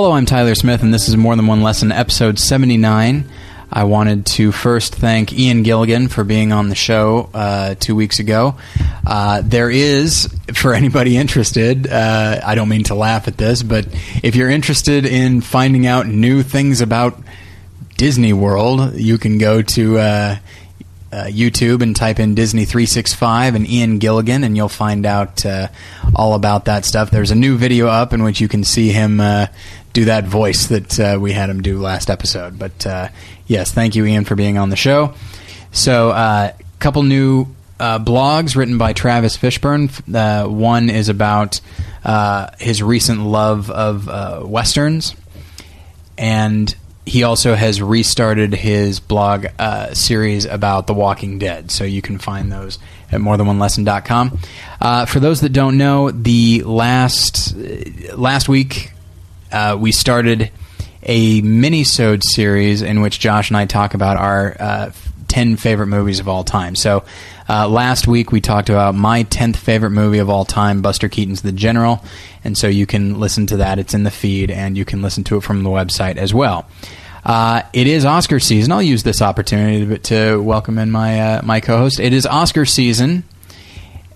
Hello, I'm Tyler Smith, and this is More Than One Lesson, episode 79. I wanted to first thank Ian Gilligan for being on the show uh, two weeks ago. Uh, there is, for anybody interested, uh, I don't mean to laugh at this, but if you're interested in finding out new things about Disney World, you can go to uh, uh, YouTube and type in Disney 365 and Ian Gilligan, and you'll find out uh, all about that stuff. There's a new video up in which you can see him uh, do that voice that uh, we had him do last episode. But uh, yes, thank you, Ian, for being on the show. So, a uh, couple new blogs written by Travis Fishburne. one is about his recent love of westerns, and he also has restarted his blog uh, series about The Walking Dead, so you can find those at morethanonelesson.com. Uh, for those that don't know, the last last week uh, we started a mini-sode series in which Josh and I talk about our uh, 10 favorite movies of all time. So uh, last week we talked about my 10th favorite movie of all time, Buster Keaton's The General, and so you can listen to that. It's in the feed, and you can listen to it from the website as well. Uh, it is Oscar season. I'll use this opportunity to, to welcome in my uh, my co-host. It is Oscar season,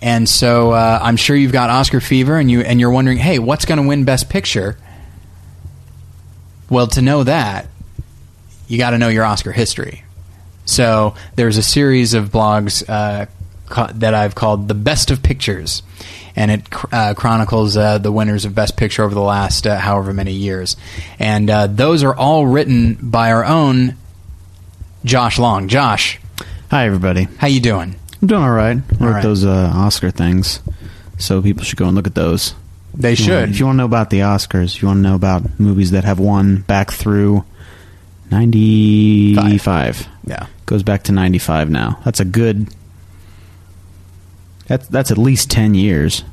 and so uh, I'm sure you've got Oscar fever, and you and you're wondering, hey, what's going to win Best Picture? Well, to know that, you got to know your Oscar history. So there's a series of blogs uh, that I've called the Best of Pictures, and it uh, chronicles uh, the winners of Best Picture over the last uh, however many years. And uh, those are all written by our own Josh Long. Josh, hi everybody. How you doing? I'm doing all right. Wrote right. those uh, Oscar things, so people should go and look at those. They if should. Want, if you want to know about the Oscars, if you want to know about movies that have won back through 95. Five. Yeah. Goes back to 95 now. That's a good that's that's at least ten years.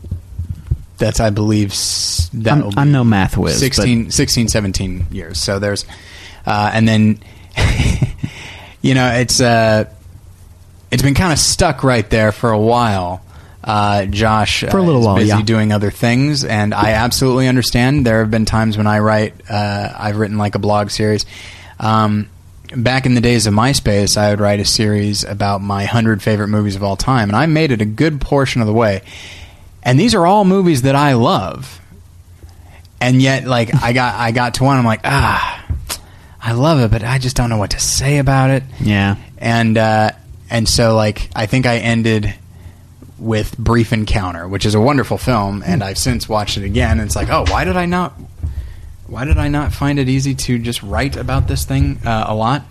That's I believe that I'm, I'm no math whiz. 16, 16, 17 years. So there's, uh, and then, you know, it's uh, it's been kind of stuck right there for a while. Uh, Josh for a little uh, while, busy yeah. doing other things, and I absolutely understand. There have been times when I write, uh, I've written like a blog series. Um, back in the days of MySpace, I would write a series about my 100 favorite movies of all time, and I made it a good portion of the way. And these are all movies that I love. And yet, like, I got I got to one, I'm like, ah, I love it, but I just don't know what to say about it. Yeah. And, uh, and so, like, I think I ended with Brief Encounter, which is a wonderful film, and I've since watched it again, and it's like, oh, why did I not why did I not find it easy to just write about this thing uh, a lot?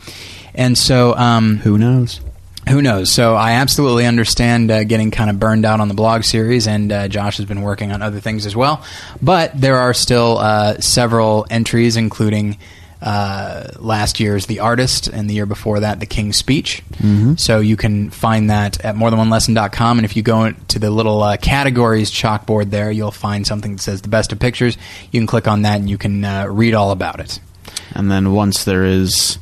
And so, um, who knows? Who knows? So I absolutely understand uh, getting kind of burned out on the blog series, and uh, Josh has been working on other things as well. But there are still uh, several entries, including uh, last year's The Artist, and the year before that, The King's Speech. Mm-hmm. So you can find that at morethanonelesson.com. And if you go to the little uh, categories chalkboard there, you'll find something that says The Best of Pictures. You can click on that and you can uh, read all about it. And then once there is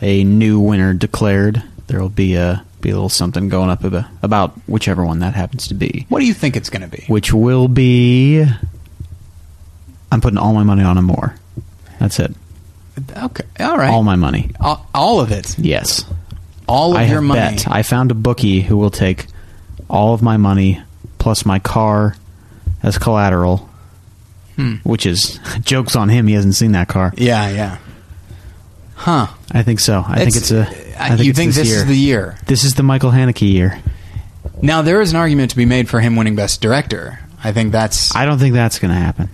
a new winner declared, there will be a be a little something going up about, about whichever one that happens to be. What do you think it's going to be? Which will be. I'm putting all my money on Amour. That's it. Okay. All right. All my money. All, all of it. Yes. All of I your money. Bet. I found a bookie who will take all of my money plus my car as collateral. Hmm. Which is jokes on him. He hasn't seen that car. Yeah, yeah. Huh. I think so. I it's, think it's a. I think you it's think this, this year. is the year? This is the Michael Haneke year. Now there is an argument to be made for him winning Best Director. I think that's. I don't think that's going to happen.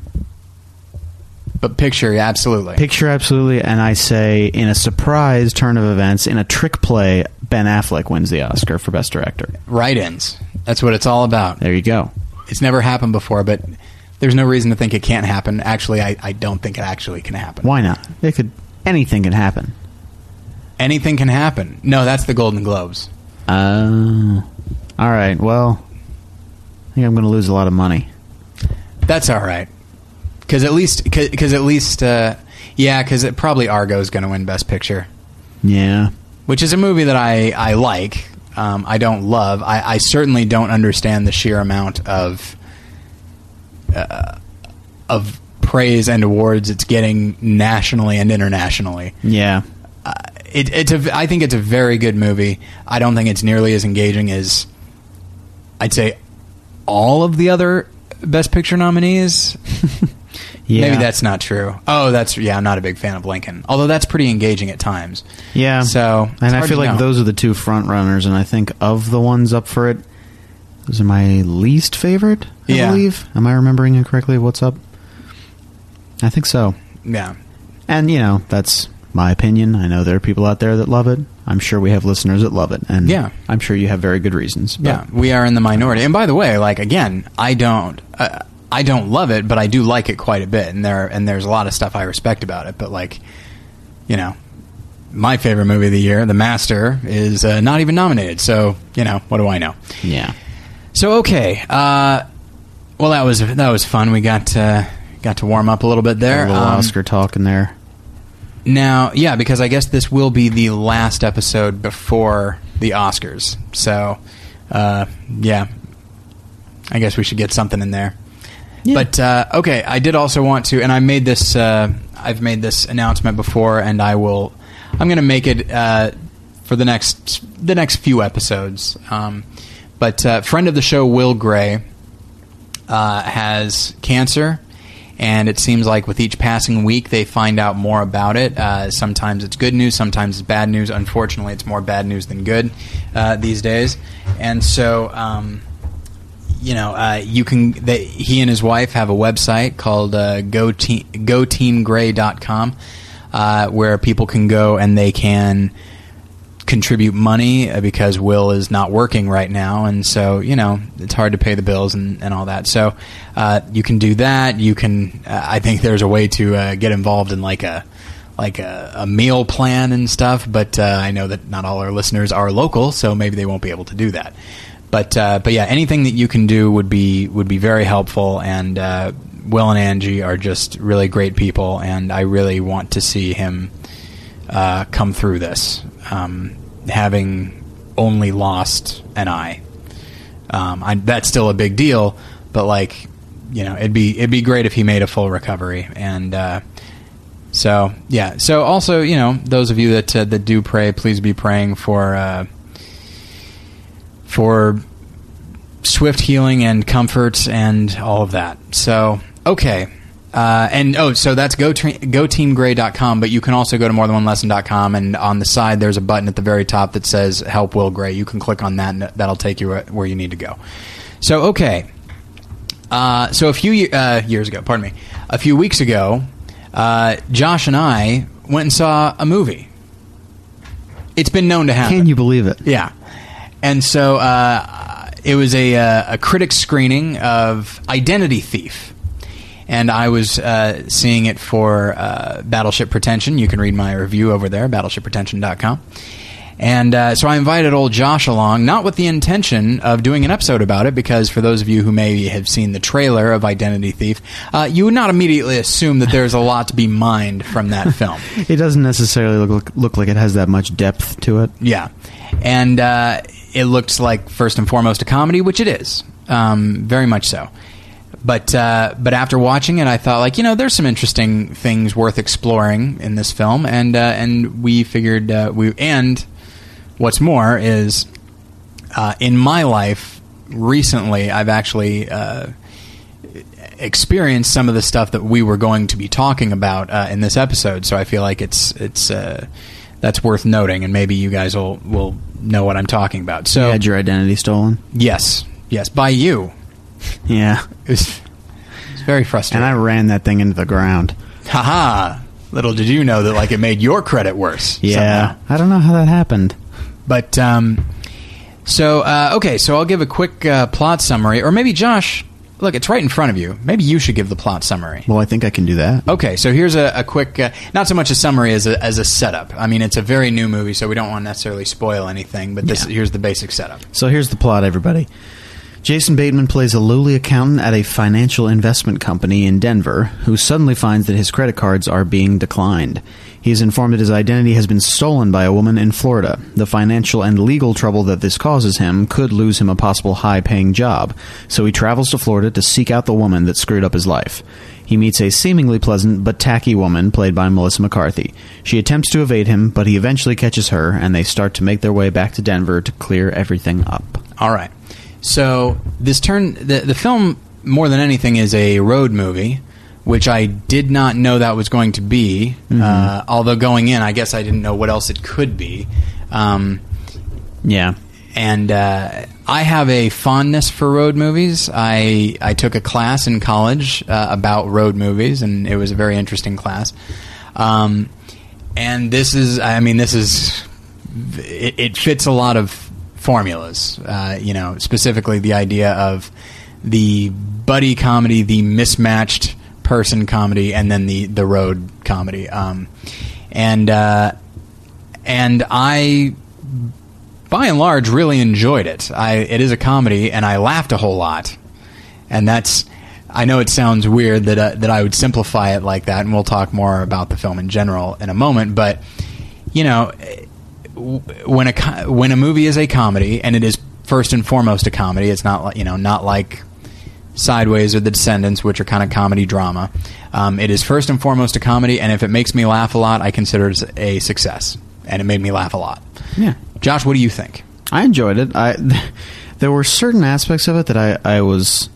But picture, yeah, absolutely. Picture absolutely, and I say in a surprise turn of events, in a trick play, Ben Affleck wins the Oscar for Best Director. Write-ins. That's what it's all about. There you go. It's never happened before, but there's no reason to think it can't happen. Actually, I, I don't think it actually can happen. Why not? It could. Anything can happen. Anything can happen. No, that's the Golden Globes. Oh. all right. Well, I think I'm going to lose a lot of money. That's all right. Because at least, because at least, uh, yeah, because it probably Argo's going to win Best Picture, Yeah. which is a movie that I I like. Um, I don't love. I, I certainly don't understand the sheer amount of uh, of praise and awards it's getting nationally and internationally. Yeah. It, it's a. I think it's a very good movie. I don't think it's nearly as engaging as I'd say all of the other Best Picture nominees. Yeah. Maybe that's not true. Oh, that's yeah. I'm not a big fan of Lincoln, although that's pretty engaging at times. Yeah. So, and I feel like know. those are the two front runners, and I think of the ones up for it, those are my least favorite. I Yeah. believe. Am I remembering incorrectly? What's up? I think so. Yeah, And you know, that's my opinion. I know there are people out there that love it. I'm sure we have listeners that love it, and Yeah. I'm sure you have very good reasons. But yeah. We are in the minority. And by the way, like again, I don't. Uh, I don't love it, but I do like it quite a bit, and there and there's a lot of stuff I respect about it. But like, you know, my favorite movie of the year, The Master, is uh, not even nominated. So you know, what do I know? yeah, So okay, uh, well that was that was fun. We got uh, got to warm up a little bit there. a little Um, Oscar talk in there. Now, yeah, because I guess this will be the last episode before the Oscars. So, uh, yeah, I guess we should get something in there. But uh, okay, I did also want to, and I made this. Uh, I've made this announcement before, and I will. I'm going to make it uh, for the next the next few episodes. Um, but uh, friend of the show, Will Gray, uh, has cancer, and it seems like with each passing week they find out more about it. Uh, sometimes it's good news, sometimes it's bad news. Unfortunately, it's more bad news than good uh, these days, and so. Um, you know, uh, you can. They, he and his wife have a website called uh, go Team, goteamgray.com, uh, where people can go and they can contribute money uh, because Will is not working right now, and so you know it's hard to pay the bills and, and all that. So uh, you can do that. You can. Uh, I think there's a way to uh, get involved in like a like a, a meal plan and stuff. But uh, I know that not all our listeners are local, so maybe they won't be able to do that. But uh, but yeah, anything that you can do would be would be very helpful. And uh, Will and Angie are just really great people, and I really want to see him uh, come through this, um, having only lost an eye. Um, I, that's still a big deal, but like you know, it'd be it'd be great if he made a full recovery. And uh, so yeah, so also you know, those of you that uh, that do pray, please be praying for. Uh, for swift healing and comfort and all of that. So, okay. Uh, and oh, so that's go goteamgray.com, but you can also go to more than one lesson.com and on the side there's a button at the very top that says help Will Gray. You can click on that and that'll take you where you need to go. So, okay. Uh, so a few uh, years ago, pardon me, a few weeks ago, uh, Josh and I went and saw a movie. It's been known to happen. Can you believe it? Yeah. And so uh, it was a, uh, a critic screening of Identity Thief. And I was uh, seeing it for uh, Battleship Pretension. You can read my review over there, battleshippretension.com. And uh, so I invited old Josh along, not with the intention of doing an episode about it, because for those of you who maybe have seen the trailer of Identity Thief, uh, you would not immediately assume that there's a lot to be mined from that film. It doesn't necessarily look look like it has that much depth to it. Yeah, and uh, it looks like first and foremost a comedy, which it is, um, very much so. But uh, but after watching it, I thought like you know there's some interesting things worth exploring in this film, and uh, and we figured uh, we and what's more is uh, in my life recently I've actually uh, experienced some of the stuff that we were going to be talking about uh, in this episode. So I feel like it's it's that's worth noting, and maybe you guys will will know what I'm talking about. So You had your identity stolen. yes, yes, by you. Yeah, It was, it was very frustrating. and. I ran that thing into the ground. Haha. Little did you know that like it made your credit worse. Yeah, somehow. I don't know how that happened. But um, so uh, okay, so I'll give a quick uh, plot summary, or maybe Josh. Look, it's right in front of you. Maybe you should give the plot summary. Well, I think I can do that. Okay, so here's a, a quick, uh, not so much a summary as a, as a setup. I mean, it's a very new movie, so we don't want to necessarily spoil anything. But this Yeah. here's the basic setup. So here's the plot, everybody. Jason Bateman plays a lowly accountant at a financial investment company in Denver who suddenly finds that his credit cards are being declined. He is informed that his identity has been stolen by a woman in Florida. The financial and legal trouble that this causes him could lose him a possible high paying job, so he travels to Florida to seek out the woman that screwed up his life. He meets a seemingly pleasant but tacky woman played by Melissa McCarthy. She attempts to evade him, but he eventually catches her, and they start to make their way back to Denver to clear everything up. All right. So this turn the the film more than anything is a road movie, which I did not know that was going to be. Uh, although going in, I guess I didn't know what else it could be. Um, Yeah. and uh, I have a fondness for road movies. I I took a class in college uh, about road movies, and it was a very interesting class. Um, and this is, I mean, this is it, it fits a lot of formulas. Uh, you know, specifically the idea of the buddy comedy, the mismatched person comedy, and then the the road comedy. Um, and uh, and I by and large really enjoyed it. I it is a comedy and I laughed a whole lot. And that's I know it sounds weird that uh, that I would simplify it like that and we'll talk more about the film in general in a moment, but you know, when a when a movie is a comedy and it is first and foremost a comedy, it's not like, you know, not like Sideways or The Descendants, which are kind of comedy drama. Um, it is first and foremost a comedy, and if it makes me laugh a lot, I consider it a success. And it made me laugh a lot. Yeah. Josh, what do you think? I enjoyed it. I there were certain aspects of it that I, I was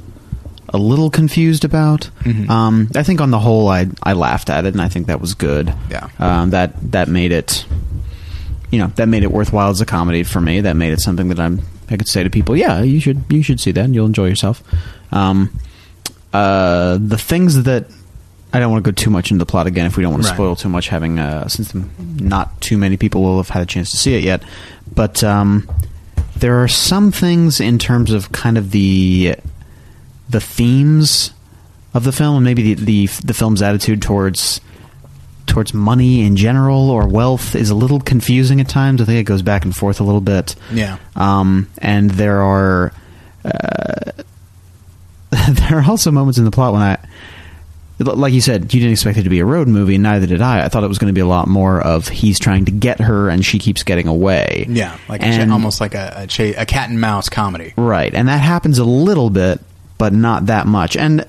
a little confused about. Mhm. Um, I think on the whole, I I laughed at it, and I think that was good. Yeah. Um, that that made it, you know, that made it worthwhile as a comedy for me. That made it something that I'm I could say to people, yeah, you should you should see that, and you'll enjoy yourself. Um, uh, the things that I don't want to go too much into the plot again if we don't want to Right. spoil too much. Having uh, since not too many people will have had a chance to see it yet, but um, there are some things in terms of kind of the the themes of the film, and maybe the, the the film's attitude towards towards money in general or wealth is a little confusing at times. I think it goes back and forth a little bit. Yeah. Um, and there are uh, there are also moments in the plot when I, like you said, you didn't expect it to be a road movie. Neither did I. I thought it was going to be a lot more of he's trying to get her and she keeps getting away. Yeah, like And- cha- almost like a a, cha- a cat and mouse comedy. Right, and that happens a little bit, but not that much. And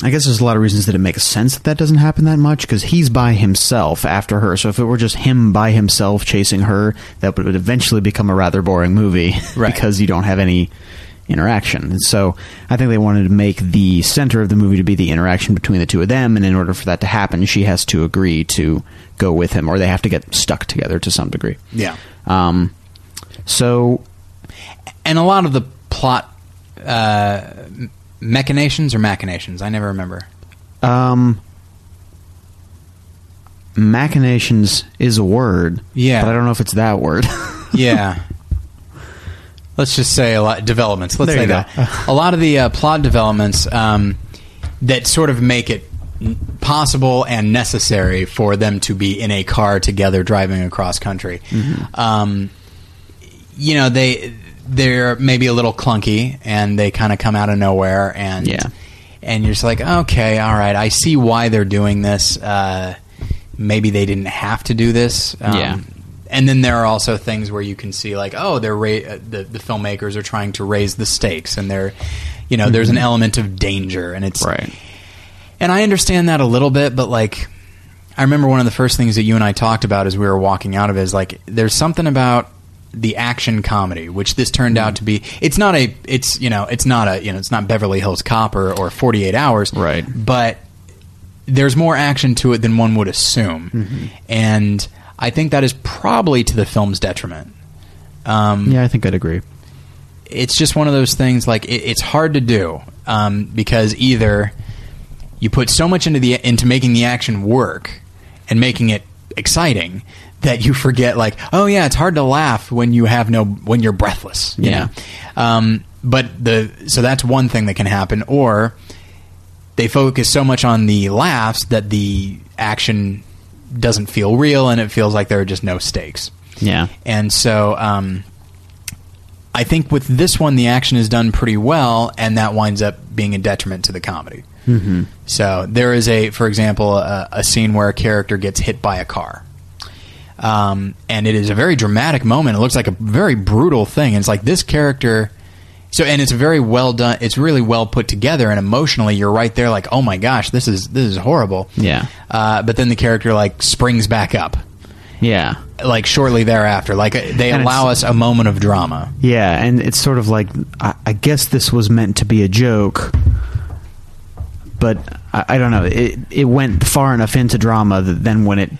I guess there's a lot of reasons that it makes sense that that doesn't happen that much because he's by himself after her. So if it were just him by himself chasing her, that would eventually become a rather boring movie Right. because you don't have any interaction. And so I think they wanted to make the center of the movie to be the interaction between the two of them, and in order for that to happen, she has to agree to go with him, or they have to get stuck together to some degree. Yeah, Um, so and a lot of the plot uh, machinations or machinations, I never remember. Um, machinations is a word. Yeah. but I don't know if it's that word. Yeah. Let's just say a lot developments. Let's There say that a lot of the uh, plot developments um, that sort of make it possible and necessary for them to be in a car together driving across country. Mm-hmm. Um, you know, they they're maybe a little clunky and they kind of come out of nowhere and Yeah. and you're just like, okay, all right, I see why they're doing this. Uh, maybe they didn't have to do this. Um, Yeah. And then there are also things where you can see, like, oh, they're ra- uh, the the filmmakers are trying to raise the stakes, and they're, you know, there's an element of danger, and it's right. and I understand that a little bit, but like, I remember one of the first things that you and I talked about as we were walking out of it is like, there's something about the action comedy, which this turned out to be. It's not a, it's you know, it's not a, you know, it's not Beverly Hills Cop or, or 48 Hours, Right. But there's more action to it than one would assume, and I think that is probably to the film's detriment. Um, Yeah, I think I'd agree. it's just one of those things like it, it's hard to do um, because either you put so much into the into making the action work and making it exciting that you forget like oh yeah it's hard to laugh when you have no when you're breathless you Yeah. know um, but the so that's one thing that can happen or they focus so much on the laughs that the action doesn't feel real and it feels like there are just no stakes Yeah. and so um, I think with this one, the action is done pretty well, and that winds up being a detriment to the comedy. Mm-hmm. So there is a, for example, a, a scene where a character gets hit by a car. Um, and it is a very dramatic moment. It looks like a very brutal thing. And it's like this character. So and it's very well done. It's really well put together, and emotionally, you're right there, like, oh my gosh, this is this is horrible. Yeah. Uh, but then the character like springs back up Yeah. like shortly thereafter. Like uh, they And allow us a moment of drama. Yeah, and it's sort of like I, I guess this was meant to be a joke, but I, I don't know. It it went far enough into drama that then when it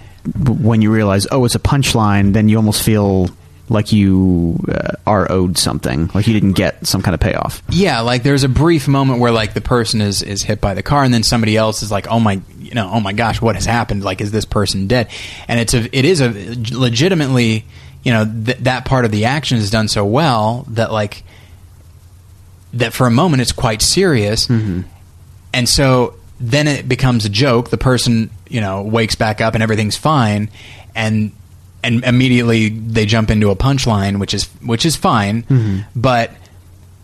when you realize oh it's a punchline, then you almost feel like you uh, are owed something, like you didn't get some kind of payoff. Yeah, like there's a brief moment where like the person is is hit by the car, and then somebody else is like, oh my, you know, oh my gosh, what has happened? Like, is this person dead? And it's a it is a legitimately, you know, th- that part of the action is done so well that like that for a moment it's quite serious, and so then it becomes a joke. The person, you know, wakes back up and everything's fine, and and immediately they jump into a punchline, which is which is fine, mm-hmm. but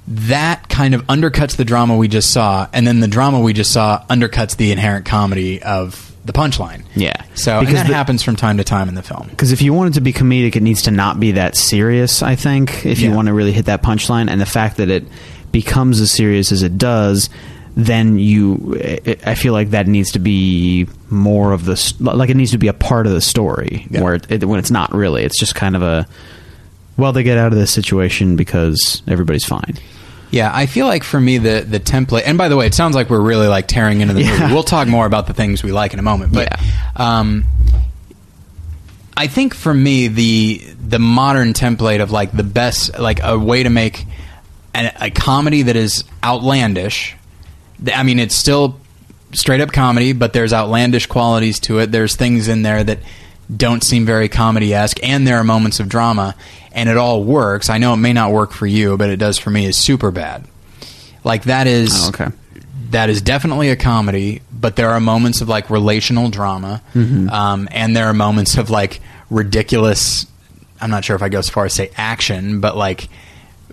that kind of undercuts the drama we just saw, and then the drama we just saw undercuts the inherent comedy of the punchline. Yeah. So Because and that the- happens from time to time in the film. Because if you want it to be comedic, it needs to not be that serious. I think if you want to really hit that punchline, and the fact that it becomes as serious as it does, then you, I feel like that needs to be more of the like it needs to be a part of the story. Yeah. Where it, when it's not really, it's just kind of a well, they get out of this situation because everybody's fine. Yeah, I feel like for me the the template. And by the way, it sounds like we're really like tearing into the Yeah. movie. We'll talk more about the things we like in a moment. But um, I think for me the the modern template of like the best like a way to make an, a comedy that is outlandish. I mean, it's still straight up comedy, but there's outlandish qualities to it. There's things in there that don't seem very comedy esque, and there are moments of drama, and it all works. I know it may not work for you, but it does for me. Is Superbad. Like that is Oh, okay. that is definitely a comedy, but there are moments of like relational drama, um, and there are moments of like ridiculous. I'm not sure if I go as far as say action, but like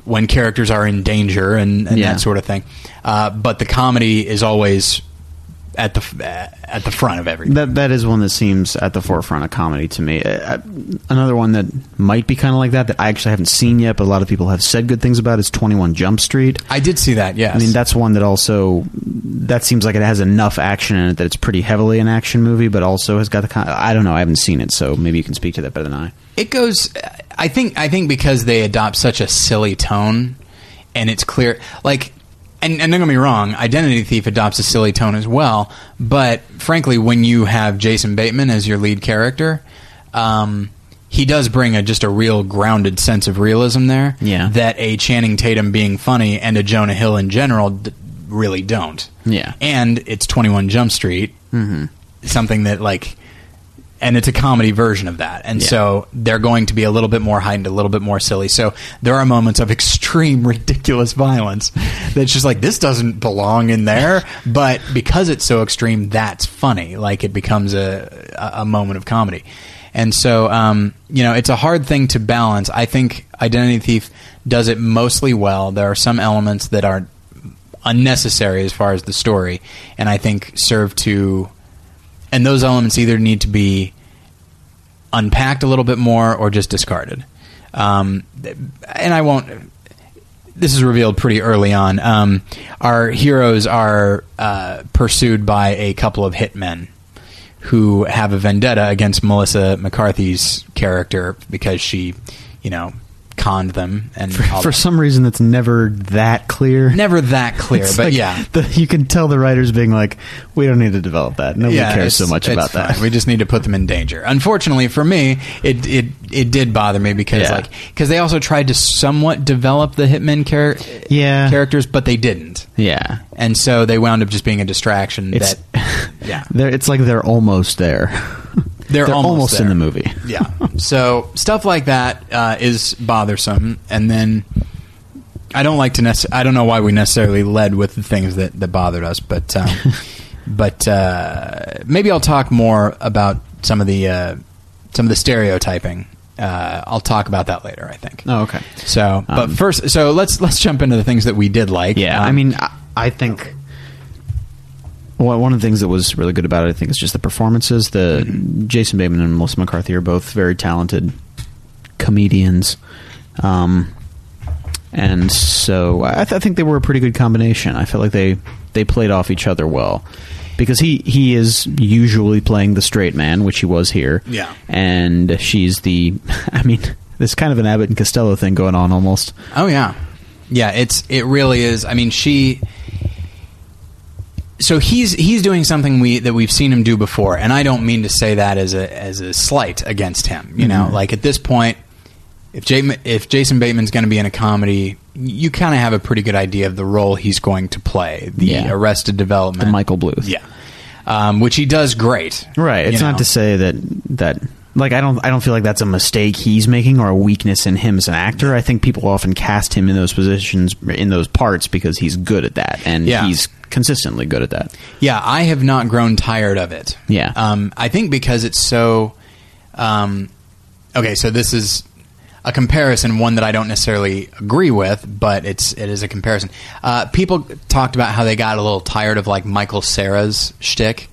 when characters are in danger and, and Yeah. that sort of thing. Uh, but the comedy is always at the at the front of everything. That that is one that seems at the forefront of comedy to me. Uh, uh, another one that might be kind of like that that I actually haven't seen yet, but a lot of people have said good things about is Twenty One Jump Street. I did see that. Yes, I mean, that's one that also that seems like it has enough action in it that it's pretty heavily an action movie, but also has got the kind. I don't know. I haven't seen it, so maybe you can speak to that better than I. it goes i think i think because they adopt such a silly tone and it's clear like and, and don't get me wrong identity thief adopts a silly tone as well but frankly when you have jason bateman as your lead character um, he does bring a just a real grounded sense of realism there Yeah. that a channing tatum being funny and a jonah hill in general d- really don't Yeah. and it's 21 jump street Mm-hmm. something that like and it's a comedy version of that. And Yeah. so they're going to be a little bit more heightened a little bit more silly. So there are moments of extreme ridiculous violence that's just like this doesn't belong in there. But because it's so extreme that's funny. Like it becomes a a, moment of comedy. And so um, you know it's a hard thing to balance. I think identity thief does it mostly well. There are some elements that are unnecessary as far as the story and i think serve to and those elements either need to be unpacked a little bit more or just discarded. Um, and I won't. This is revealed pretty early on. Um, our heroes are uh, pursued by a couple of hitmen who have a vendetta against Melissa McCarthy's character because she, you know, conned them and all For some reason, that's never that clear. never that clear, but like yeah. the, you can tell the writers being like, "We don't need to develop that. Nobody yeah, cares so much about that." We just need to put them in danger. Unfortunately for me, it it it did bother me because Yeah. like because they also tried to somewhat develop the hitmen char- Yeah. characters, but they didn't, yeah, and so they wound up just being a distraction. it's that yeah, it's like they're almost there. They're almost in there. the movie. yeah. So stuff like that uh, is bothersome, and then I don't like to. Nece- I don't know why we necessarily led with the things that that bothered us, but um, but uh, maybe I'll talk more about some of the uh, some of the stereotyping. Uh, I'll talk about that later. I think. Oh, okay. So, but Um, first, so let's let's jump into the things that we did like. Yeah, Um, I mean, I, I think well, one of the things that was really good about it, I think, is just the performances. The Jason Bateman and Melissa McCarthy are both very talented comedians, um, and so I, th- I think they were a pretty good combination. I felt like they they played off each other well. Because he, he is usually playing the straight man, which he was here. Yeah. And she's the, I mean, there's kind of an Abbott and Costello thing going on almost. Oh yeah, yeah. It's it really is. I mean, she. So he's he's doing something we that we've seen him do before, and I don't mean to say that as a as a slight against him. You know, like at this point, if Jay, if Jason Bateman's going to be in a comedy, you kind of have a pretty good idea of the role he's going to play, the Yeah. Arrested Development, The Michael Bluth. yeah, um, which he does great. Right. It's you not know. to say that that like I don't I don't feel like that's a mistake he's making or a weakness in him as an actor. I think people often cast him in those positions in those parts because he's good at that and Yeah. he's consistently good at that. Yeah, I have not grown tired of it. Yeah. Um, I think because it's so. Um, okay, so this is a comparison, one that I don't necessarily agree with, but it's it is a comparison. Uh, people talked about how they got a little tired of like Michael Cera's shtick,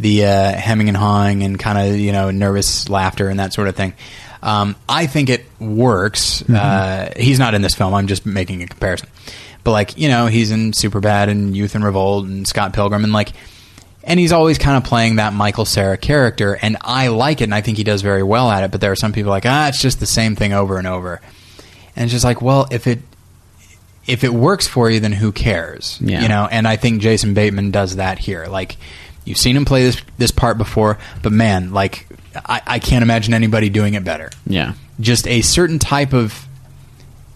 the uh, hemming and hawing and kind of you know nervous laughter and that sort of thing. Um, I think it works. Uh, he's not in this film. I'm just making a comparison. But like you know, he's in Superbad and Youth in Revolt and Scott Pilgrim and like, and he's always kind of playing that Michael Cera character, and I like it, and I think he does very well at it. But there are some people like, ah, it's just the same thing over and over, and it's just like, well, if it if it works for you, then who cares? Yeah. You know, and I think Jason Bateman does that here. Like, you've seen him play this this part before, but man, like, I, I can't imagine anybody doing it better. Yeah. Just a certain type of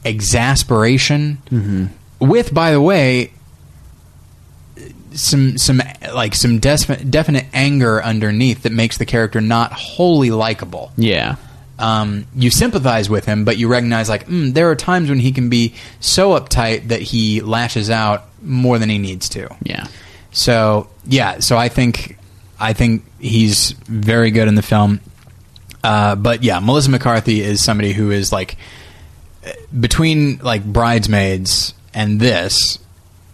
exasperation, Mm-hmm. with, by the way, some some like some definite definite anger underneath that makes the character not wholly likable Yeah. um, you sympathize with him, but you recognize like mm, there are times when he can be so uptight that he lashes out more than he needs to. Yeah. So yeah, so I think I think he's very good in the film. Uh, but yeah, Melissa McCarthy is somebody who is like between like bridesmaids and this,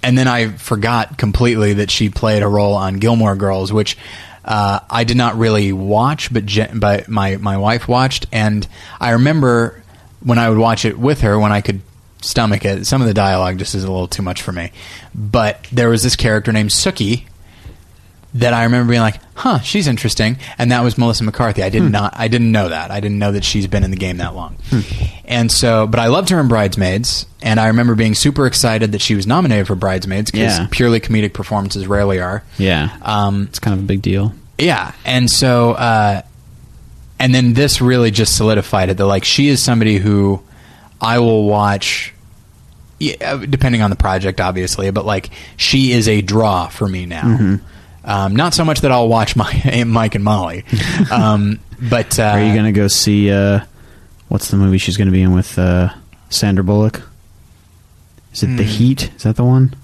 and then I forgot completely that she played a role on Gilmore Girls, which uh, I did not really watch, but Je- but my my wife watched, and I remember when I would watch it with her when I could stomach it. Some of the dialogue just is a little too much for me, but there was this character named Sookie that I remember being like, "Huh, she's interesting," and that was Melissa McCarthy. I did not, I didn't know that. I didn't know that she's been in the game that long, and so, but I loved her in Bridesmaids, and I remember being super excited that she was nominated for Bridesmaids because Yeah. purely comedic performances rarely are. Yeah. Um, it's kind of a big deal. yeah, and so, uh, and then this really just solidified it. That like she is somebody who I will watch, yeah, depending on the project, obviously, but like she is a draw for me now. Mm-hmm. Um, not so much that I'll watch my Mike and Molly, um, but uh, Are you going to go see uh what's the movie she's going to be in with uh Sandra Bullock? Is it The Hmm. Heat? Is that the one?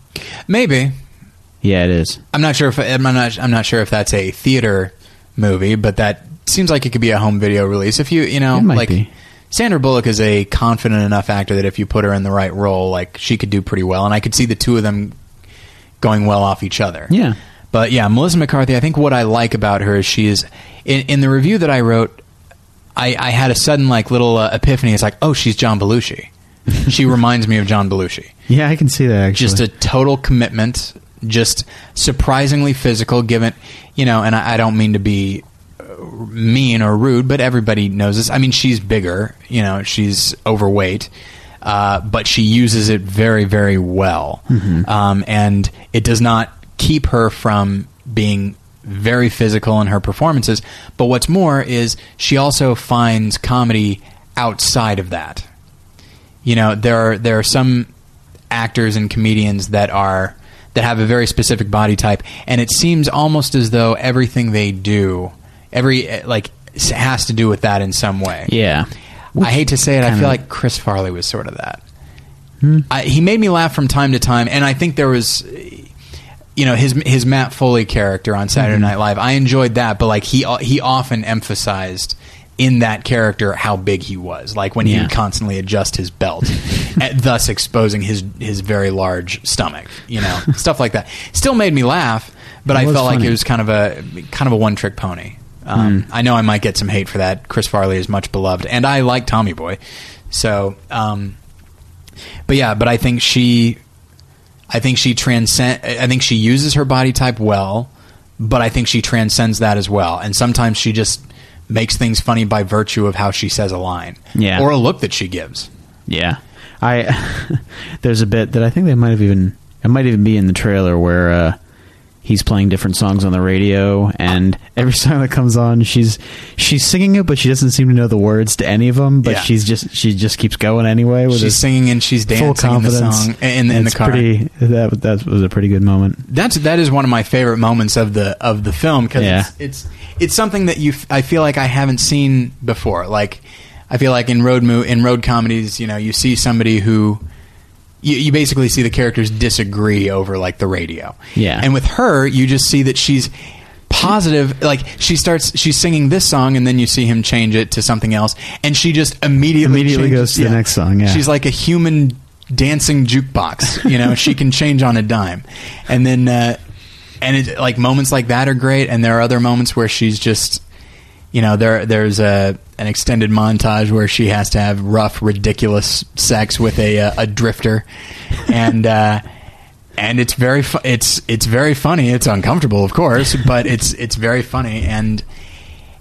maybe Yeah, it is. I'm not sure if I'm not I'm not sure if that's a theater movie, but that seems like it could be a home video release. If you you know It might like be. Sandra Bullock is a confident enough actor that if you put her in the right role, like she could do pretty well, and I could see the two of them going well off each other. Yeah. But yeah, Melissa McCarthy. I think what I like about her is she is in, in the review that I wrote. I, I had a sudden like little uh, epiphany. It's like, oh, she's John Belushi. she reminds me of John Belushi Yeah, I can see that actually. just a total commitment just surprisingly physical given you know and i, I don't mean to be mean or rude, but everybody knows this. I mean, she's bigger, you know, she's overweight, uh, but she uses it very, very well, um, and it does not keep her from being very physical in her performances. But what's more is she also finds comedy outside of that. You know, there are there are some actors and comedians that are that have a very specific body type, and it seems almost as though everything they do, every eh, like has to do with that in some way. Yeah. I hate to say it, I feel like Chris Farley was sort of that. I, he made me laugh from time to time, and I think there was, you know, his his Matt Foley character on Saturday Night Live. I enjoyed that, but like he he often emphasized in that character how big he was, like when he Yeah. would constantly adjust his belt, and thus exposing his his very large stomach. You know, stuff like that. Still made me laugh, but It I felt like it was kind of a kind of a one trick pony. Um, I know I might get some hate for that. Chris Farley is much beloved, and I like Tommy Boy. So, um, but yeah, but I think she, I think she transcend. I think she uses her body type well, but I think she transcends that as well. And sometimes she just makes things funny by virtue of how she says a line, Yeah. or a look that she gives. Yeah, I there's a bit that I think they might have even it might even be in the trailer where uh, he's playing different songs on the radio, and every song that comes on, she's she's singing it, but she doesn't seem to know the words to any of them. But Yeah. she's just she just keeps going anyway with She's singing and she's full dancing in the confidence song in, in the car. Pretty, that that was a pretty good moment. that's that is one of my favorite moments of the of the film because Yeah. it's, it's it's something that you I feel like I haven't seen before. Like I feel like in road mo- in road comedies, you know, you see somebody who you, you basically see the characters disagree over like the radio. Yeah. and with her, you just see that she's positive like she starts she's singing this song and then you see him change it to something else and she just immediately Immediately changes- goes to the next song, yeah. she's like a human dancing jukebox you know she can change on a dime and then uh and it like moments like that are great and there are other moments where she's just you know there there's a an extended montage where she has to have rough ridiculous sex with a uh, a drifter. And uh and it's very fu- it's it's very funny. It's uncomfortable of course but it's it's very funny. And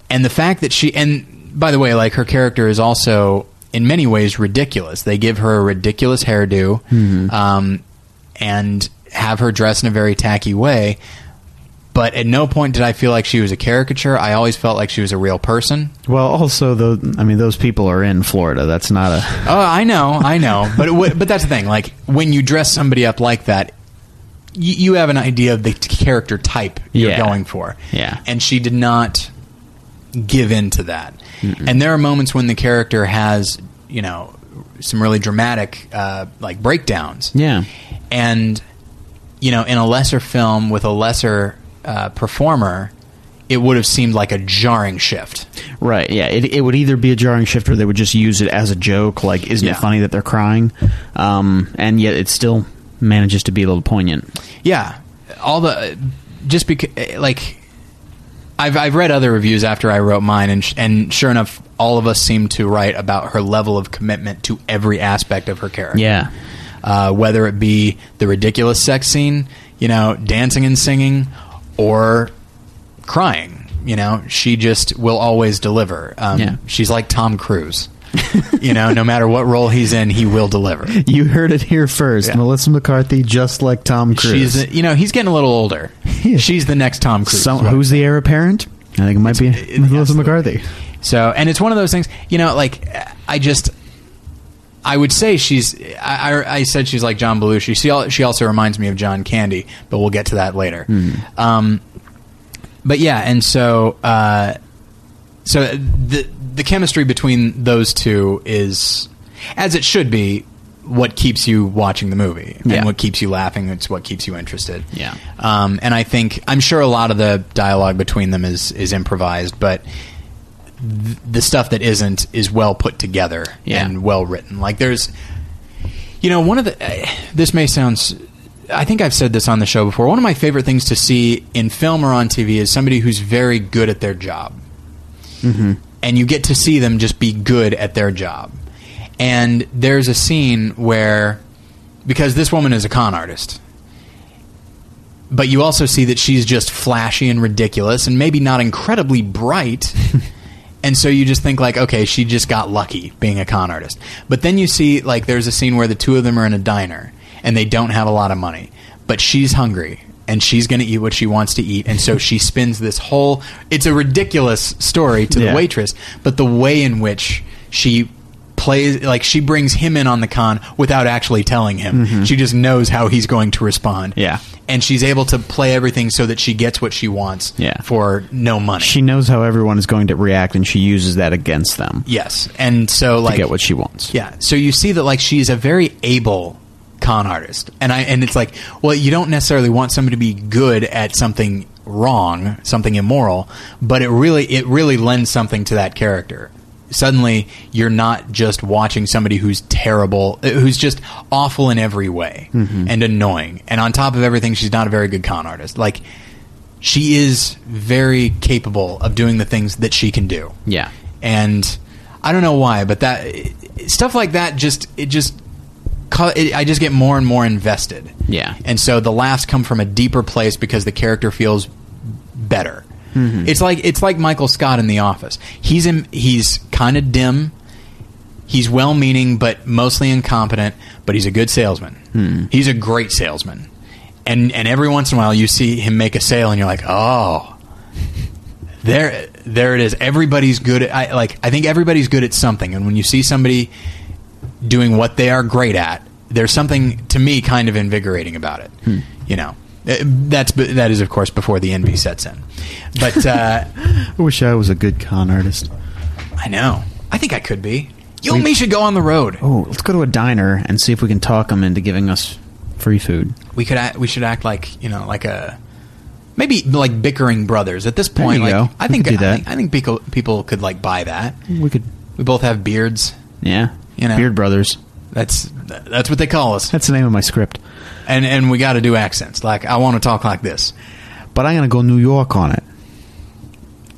and the fact that she and by the way like her character is also in many ways ridiculous. They give her a ridiculous hairdo um, and have her dress in a very tacky way but at no point did I feel like she was a caricature. I always felt like she was a real person. Well, also though, I mean, those people are in Florida. That's not a Oh, I know, I know, but w- but that's the thing. Like when you dress somebody up like that, you, you have an idea of the character type you're Yeah. going for. Yeah. and she did not give in to that. And there are moments when the character has, you know, some really dramatic uh, like breakdowns. yeah. and you know, in a lesser film with a lesser uh, performer, it would have seemed like a jarring shift. Right. Yeah. It, it would either be a jarring shift or they would just use it as a joke. Like, isn't Yeah. it funny that they're crying? Um, and yet it still manages to be a little poignant. Yeah, all the just because like I've I've read other reviews after I wrote mine, and sh- and sure enough, all of us seem to write about her level of commitment to every aspect of her character. Yeah. uh, whether it be the ridiculous sex scene, you know, dancing and singing, or crying. You know, she just will always deliver. Um, Yeah. She's like Tom Cruise. you know, no matter what role he's in, he will deliver. You heard it here first. Yeah. Melissa McCarthy, just like Tom Cruise. She's, you know, he's getting a little older. She's the next Tom Cruise. Is who's the heir apparent? I think it might be it- Melissa yes. McCarthy. So, and it's one of those things, you know, like I just, I would say she's. I, I, I said she's like John Belushi. She al- she also reminds me of John Candy, but we'll get to that later. Um, but yeah, and so uh, so the the chemistry between those two is, as it should be, what keeps you watching the movie Yeah. and what keeps you laughing. It's what keeps you interested. Yeah. Um, and I think I'm sure a lot of the dialogue between them is is improvised, but th- the stuff that isn't is well put together Yeah. and well written. Like there's, you know, one of the. Uh, this may sound. I think I've said this on the show before. One of my favorite things to see in film or on TV is somebody who's very good at their job, mm-hmm. and you get to see them just be good at their job. And there's a scene where, because this woman is a con artist, but you also see that she's just flashy and ridiculous and maybe not incredibly bright. and so you just think like, okay, she just got lucky being a con artist. But then you see like there's a scene where the two of them are in a diner and they don't have a lot of money, but she's hungry and she's going to eat what she wants to eat and so she spins this whole it's a ridiculous story to Yeah. the waitress, but the way in which she plays like she brings him in on the con without actually telling him. She just knows how he's going to respond. Mm-hmm. Yeah. And she's able to play everything so that she gets what she wants Yeah. for no money. She knows how everyone is going to react, and she uses that against them yes. And so to like get what she wants. Yeah. So you see that like she's a very able con artist. And I and it's like, well, you don't necessarily want somebody to be good at something wrong, something immoral, but it really it really lends something to that character. Suddenly, you're not just watching somebody who's terrible, uh, who's just awful in every way and annoying. And on top of everything, she's not a very good con artist. Like she is very capable of doing the things that she can do Yeah. and I don't know why, but that stuff like that just it just I just get more and more invested. Yeah. and so the laughs come from a deeper place because the character feels better. Mm-hmm. It's like it's like Michael Scott in The Office. He's in, he's kind of dim. He's well-meaning, but mostly incompetent. But he's a good salesman. Hmm. He's a great salesman, and and every once in a while you see him make a sale, and you're like, oh, there there it is everybody's good at I, like i think everybody's good at something and when you see somebody doing what they are great at there's something to me kind of invigorating about it hmm. you know that's that is of course before the envy sets in but uh, I wish I was a good con artist. i know i think i could be you and me should go on the road Oh, let's go to a diner and see if we can talk them into giving us free food. we could act, we should act like you know like a maybe like bickering brothers at this point like go. i think do I that. think, I think people, people could like buy that We could, we both have beards yeah. You know. Beard Brothers. That's that's what they call us That's the name of my script. and and we got to do accents. Like I want to talk like this. But I'm gonna go New York on it.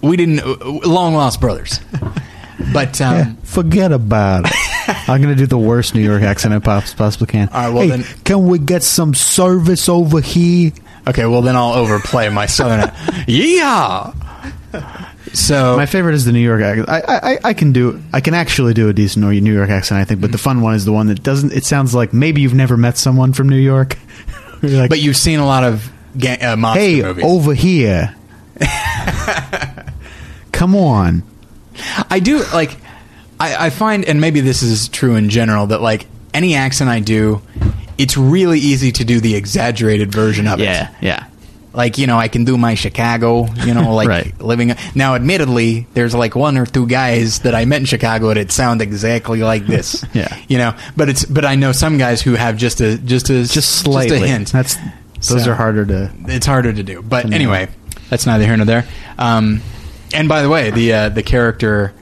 We didn't uh, long lost brothers, but um, Yeah, forget about it. I'm gonna do the worst New York accent I possibly can. All right, well hey, then- can we get some service over here? okay. Well, then I'll overplay my southern. yeah. So My favorite is the New York accent. I, I, I can do. I can actually do a decent New York accent, I think. But the fun one is the one that doesn't. It sounds like maybe you've never met someone from New York. You're like, but you've seen a lot of ga- uh, monster hey, movies. over here. Come on. I do like. I, I find, and maybe this is true in general, that like any accent I do, it's really easy to do the exaggerated version of it. Yeah, yeah. Like you know i can do my chicago you know like Right. living now admittedly there's like one or two guys that i met in chicago that sound exactly like this Yeah. you know but it's but i know some guys who have just a just a Just slightly. just a hint That's those So- are harder to. it's harder to do but To anyway that's neither here nor there um, and by the way the uh, the character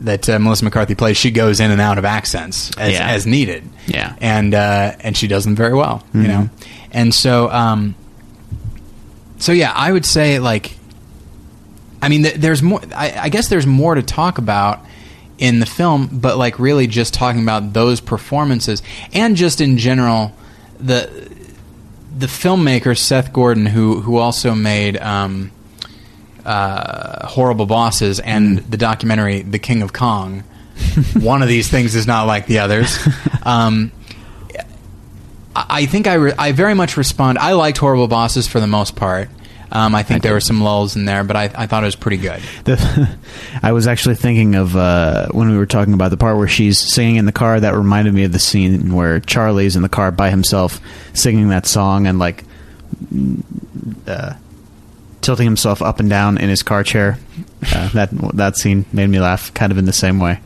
that uh, Melissa McCarthy plays, she goes in and out of accents as, Yeah. as needed, Yeah. and uh, and she does them very well, you Mhm. know, and so um, so yeah, I would say like, I mean, th- there's more. I, I guess there's more to talk about in the film, but like really just talking about those performances and just in general the the filmmaker Seth Gordon, who who also made um, uh, Horrible Bosses and the documentary The King of Kong. One of these things is not like the others. Um, I I think I, re- I very much respond. I liked Horrible Bosses for the most part. Um, I think there were some lulls in there, but I, I thought it was pretty good. The, I was actually thinking of uh, when we were talking about the part where she's singing in the car. That reminded me of the scene where Charlie's in the car by himself singing that song and like uh, tilting himself up and down in his car chair. Uh, that that scene made me laugh, kind of in the same way.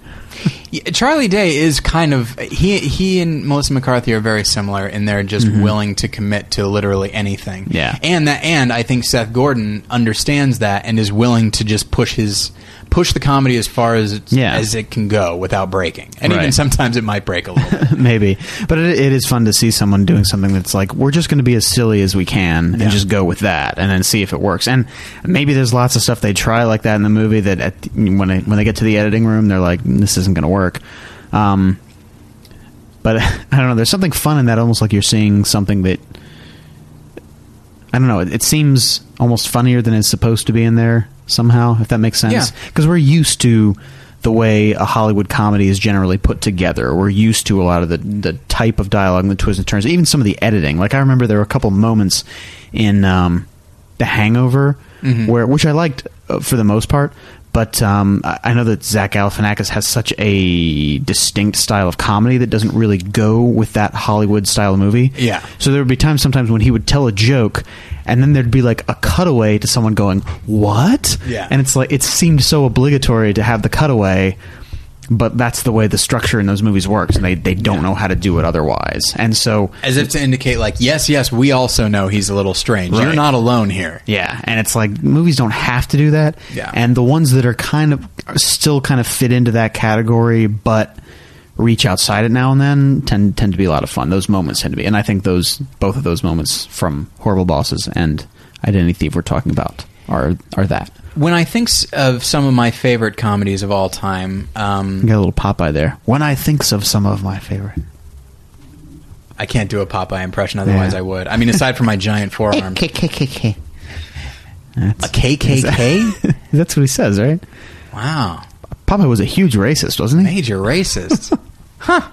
Yeah, Charlie Day is kind of he he and Melissa McCarthy are very similar in they're just willing to commit to literally anything. Mm-hmm. Yeah. and that and I think Seth Gordon understands that and is willing to just push his push the comedy as far as it's, Yeah. as it can go without breaking. And even sometimes it might break a little. bit. Maybe, but it, it is fun to see someone doing something that's like we're just going to be as silly as we can and Yeah. just go with that, and then see if it works. And maybe there's lots of stuff they try like that in the movie that at, when they when they get to the editing room, they're like, this isn't going to work. Um, but I don't know. There's something fun in that, almost like you're seeing something that I don't know. It, it seems almost funnier than it's supposed to be in there somehow, if that makes sense. Yeah. Because we're used to the way a Hollywood comedy is generally put together. We're used to a lot of the the type of dialogue and the twists and turns, even some of the editing. Like I remember there were a couple moments in um, The Hangover where, which I liked uh, for the most part. But um, I I know that Zach Galifianakis has such a distinct style of comedy that doesn't really go with that Hollywood style of movie. Yeah. So there would be times sometimes when he would tell a joke, and then there'd be like a cutaway to someone going, "What?" Yeah. And it's like it seemed so obligatory to have the cutaway, but that's the way the structure in those movies works, and they they don't know how to do it otherwise. And so As if to indicate, like, yes, yes, we also know he's a little strange. You're not alone here. Yeah, and it's like movies don't have to do that. Yeah. And the ones that are kind of still kind of fit into that category, but reach outside it now and then tend tend to be a lot of fun. Those moments tend to be, and I think those both of those moments from Horrible Bosses and Identity Thief we're talking about are are that. When I think of some of my favorite comedies of all time, um, You got a little Popeye there. When I thinks of some of my favorite, I can't do a Popeye impression, otherwise Yeah. I would. I mean, aside from my giant forearm. KKK. A KKK? That's what he says, right? wow. Popeye was a huge racist, wasn't he? Major racist. huh.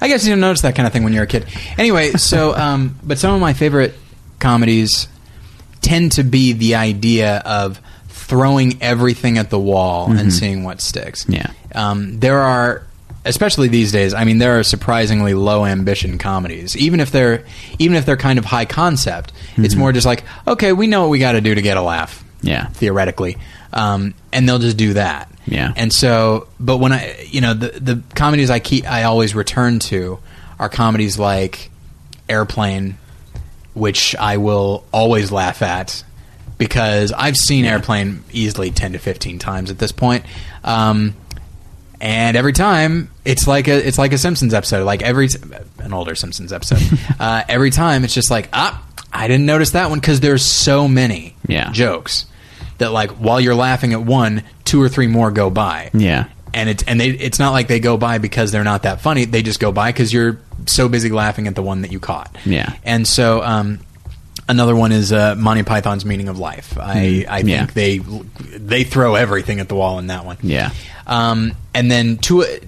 I guess you don't notice that kind of thing when you're a kid. Anyway, so, um, but some of my favorite comedies tend to be the idea of throwing everything at the wall and seeing what sticks. Mm-hmm. Yeah. Um, there are, especially these days. I mean, there are surprisingly low ambition comedies. Even if they're, even if they're kind of high concept, it's more just like, okay, we know what we got to do to get a laugh. Yeah. theoretically, um, and they'll just do that. Yeah. And so, but when I, you know, the the comedies I keep, I always return to are comedies like Airplane, which I will always laugh at because I've seen Airplane easily ten to fifteen times at this point. Um, and every time it's like a it's like a Simpsons episode. Like every an older Simpsons episode. uh, every time it's just like ah, I didn't notice that one because there's so many Yeah. jokes that like while you're laughing at one, two or three more go by. Yeah. and it's and they it's not like they go by because they're not that funny. They just go by because you're so busy laughing at the one that you caught. Yeah. and so. um Another one is uh, Monty Python's Meaning of Life. I, I think yeah. they they throw everything at the wall in that one. Yeah. Um, and then to a,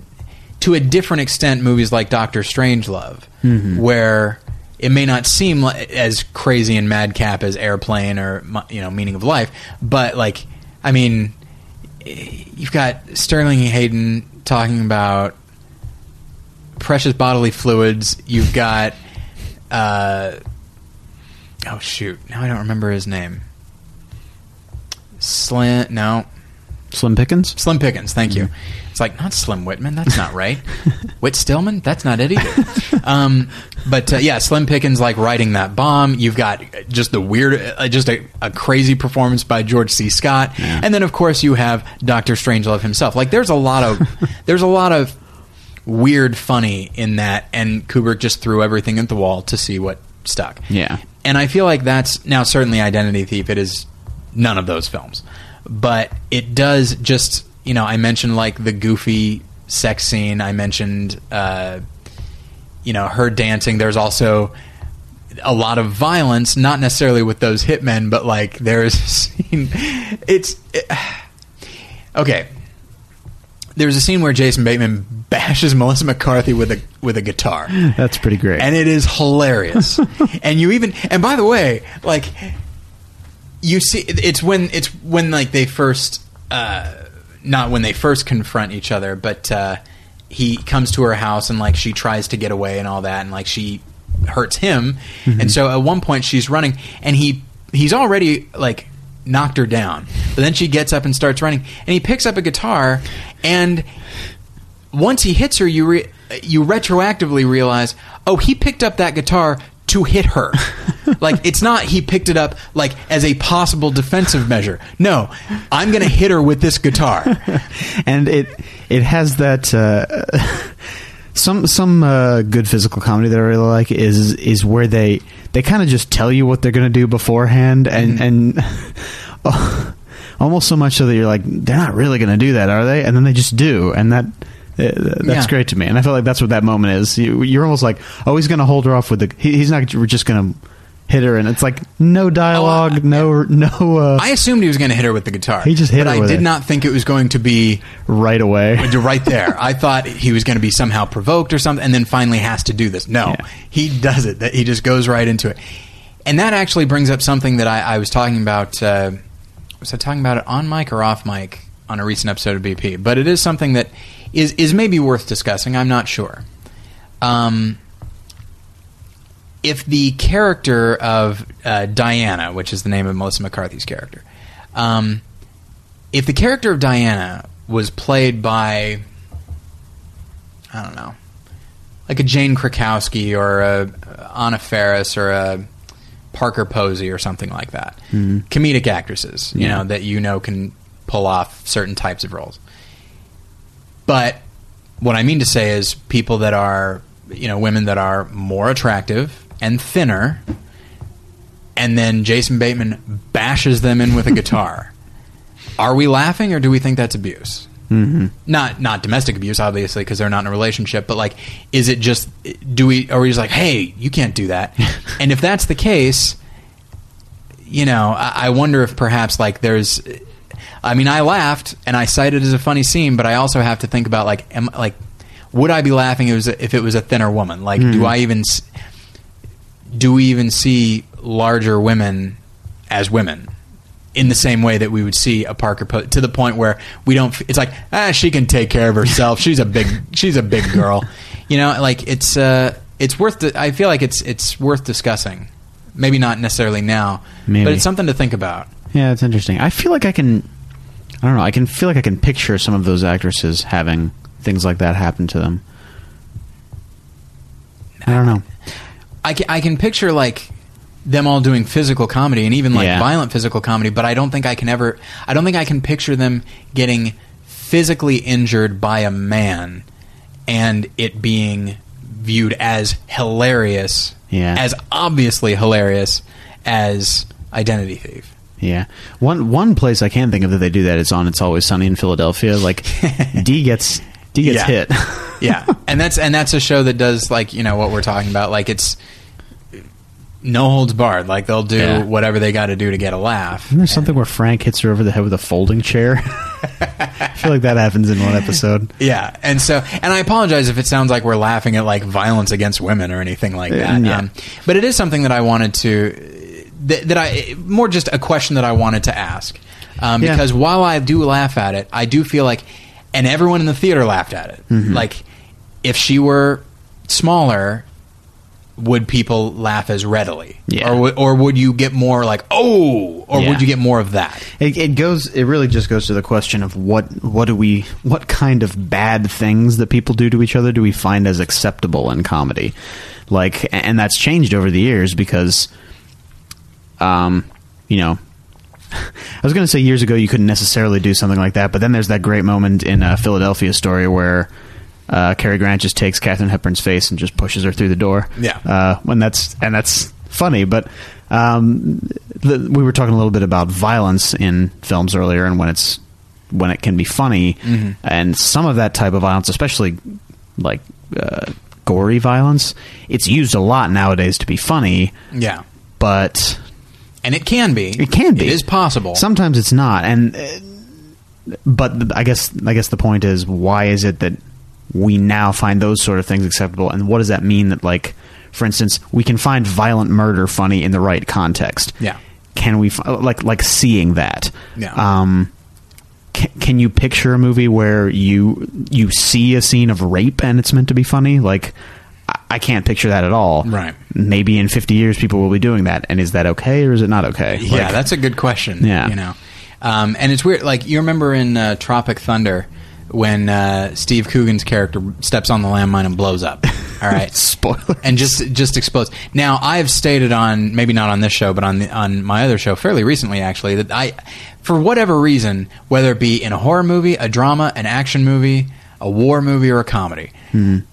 to a different extent, movies like Doctor Strangelove, Mm-hmm. where it may not seem as crazy and madcap as Airplane or you know Meaning of Life, but like I mean, you've got Sterling Hayden talking about precious bodily fluids. You've got uh, oh shoot, now I don't remember his name. Slim, no, Slim Pickens. Slim Pickens, thank you. Like not Slim Whitman. That's not right. Whit Stillman. That's not it either. Um, but uh, yeah, Slim Pickens like writing that bomb. You've got just the weird, uh, just a, a crazy performance by George C. Scott, and then of course you have Doctor Strangelove himself. Like there's a lot of there's a lot of weird funny in that, and Kubrick just threw everything at the wall to see what stuck. Yeah. And I feel like that's now certainly Identity Thief. It is none of those films, but it does just you know I mentioned like the goofy sex scene. I mentioned uh, you know her dancing. There's also a lot of violence, not necessarily with those hitmen, but like there's a scene. It's it, okay. There's a scene where Jason Bateman bashes Melissa McCarthy with a with a guitar That's pretty great. and it is hilarious. and you even and by the way, like you see, it's when it's when like they first, uh, not when they first confront each other, but uh, he comes to her house and like she tries to get away and all that, and like she hurts him, and so at one point she's running and he he's already like knocked her down, but then she gets up and starts running, and he picks up a guitar and once he hits her, you re- you retroactively realize, oh, he picked up that guitar to hit her. like it's not he picked it up like as a possible defensive measure. No, I'm going to hit her with this guitar. and it it has that uh, some some uh, good physical comedy that I really like is is where they they kind of just tell you what they're going to do beforehand and and oh, almost so much so that you're like they're not really going to do that are they and then they just do and that that's Yeah. great to me and I feel like that's what that moment is you, you're almost like oh he's going to hold her off with the he, he's not just going to hit her, and it's like no dialogue, Oh, I- no no uh, I assumed he was going to hit her with the guitar. He just hit but I did it. not think it was going to be right away. right there. I thought he was going to be somehow provoked or something, and then finally has to do this. No, Yeah. he does it. That he just goes right into it, and that actually brings up something that I, I was talking about. Uh, was I talking about it on mic or off mic on a recent episode of BP? But it is something that is is maybe worth discussing. I'm not sure. Um, if the character of uh, Diana, which is the name of Melissa McCarthy's character, um, if the character of Diana was played by, I don't know, like a Jane Krakowski or a Anna Faris or a Parker Posey or something like that, comedic actresses, you Yeah. know, that you know can pull off certain types of roles. But what I mean to say is people that are, you know, women that are more attractive and thinner, and then Jason Bateman bashes them in with a guitar. Are we laughing or do we think that's abuse? Mm-hmm. Not not domestic abuse, obviously, because they're not in a relationship. But like, is it just do we? Are we just like, hey, you can't do that? and if that's the case, you know, I, I wonder if perhaps like there's. I mean, I laughed and I cited it as a funny scene, but I also have to think about like, am, like, would I be laughing if it was a, if it was a thinner woman? Like, do I even do we even see larger women as women in the same way that we would see a Parker po- to the point where we don't? It's like ah, she can take care of herself. she's a big she's a big girl. You know, like it's uh, it's worth. I feel like it's it's worth discussing. Maybe not necessarily now, Maybe. but it's something to think about. Yeah, it's interesting. I feel like I can. I don't know. I can feel like I can picture some of those actresses having things like that happen to them. I don't know. I can, I can picture like them all doing physical comedy and even like Yeah. violent physical comedy, but I don't think I can ever. I don't think I can picture them getting physically injured by a man and it being viewed as hilarious, Yeah. as obviously hilarious as Identity Thief. Yeah. One one place I can think of that they do that is on It's Always Sunny in Philadelphia. Like Dee gets Dee gets Yeah. hit. yeah, and that's and that's a show that does like you know what we're talking about. Like it's no holds barred. Like they'll do Yeah. whatever they got to do to get a laugh. Isn't there something where Frank hits her over the head with a folding chair? I feel like that happens in one episode. Yeah, and so, and I apologize if it sounds like we're laughing at like violence against women or anything like that. Uh, no. Um, but it is something that I wanted to that, that I more just a question that I wanted to ask um, Yeah. because while I do laugh at it, I do feel like, and everyone in the theater laughed at it. Mm-hmm. Like, if she were smaller. Would people laugh as readily, Yeah. or would- or would you get more like oh, or Yeah. would you get more of that? It, it goes. It really just goes to the question of what what do we what kind of bad things that people do to each other do we find as acceptable in comedy, like and that's changed over the years because, um, you know. I was going to say years ago you couldn't necessarily do something like that, but then there's that great moment in a Philadelphia story where uh, Cary Grant just takes Katharine Hepburn's face and just pushes her through the door. Yeah. Uh, when that's and that's funny, but um, the, we were talking a little bit about violence in films earlier, and when it's when it can be funny, and some of that type of violence, especially like uh, gory violence, it's used a lot nowadays to be funny, Yeah, but and it can be. it can be. It is possible. Sometimes it's not, and uh, but I guess I guess the point is why is it that we now find those sort of things acceptable, and what does that mean that like, for instance, we can find violent murder funny in the right context? Yeah. Can we like like seeing that? Yeah. Um, can, can you picture a movie where you you see a scene of rape and it's meant to be funny? Like, I- can't picture that at all. Right. Maybe in 50 years people will be doing that, and is that okay or is it not okay? Yeah, that's a good question. Yeah. you know, um, and it's weird. Like you remember in uh, Tropic Thunder when uh, Steve Coogan's character steps on the landmine and blows up. All right, Spoiler. and just just explodes. Now I've stated on maybe not on this show, but on the, on my other show fairly recently actually that I, for whatever reason, whether it be in a horror movie, a drama, an action movie, a war movie, or a comedy,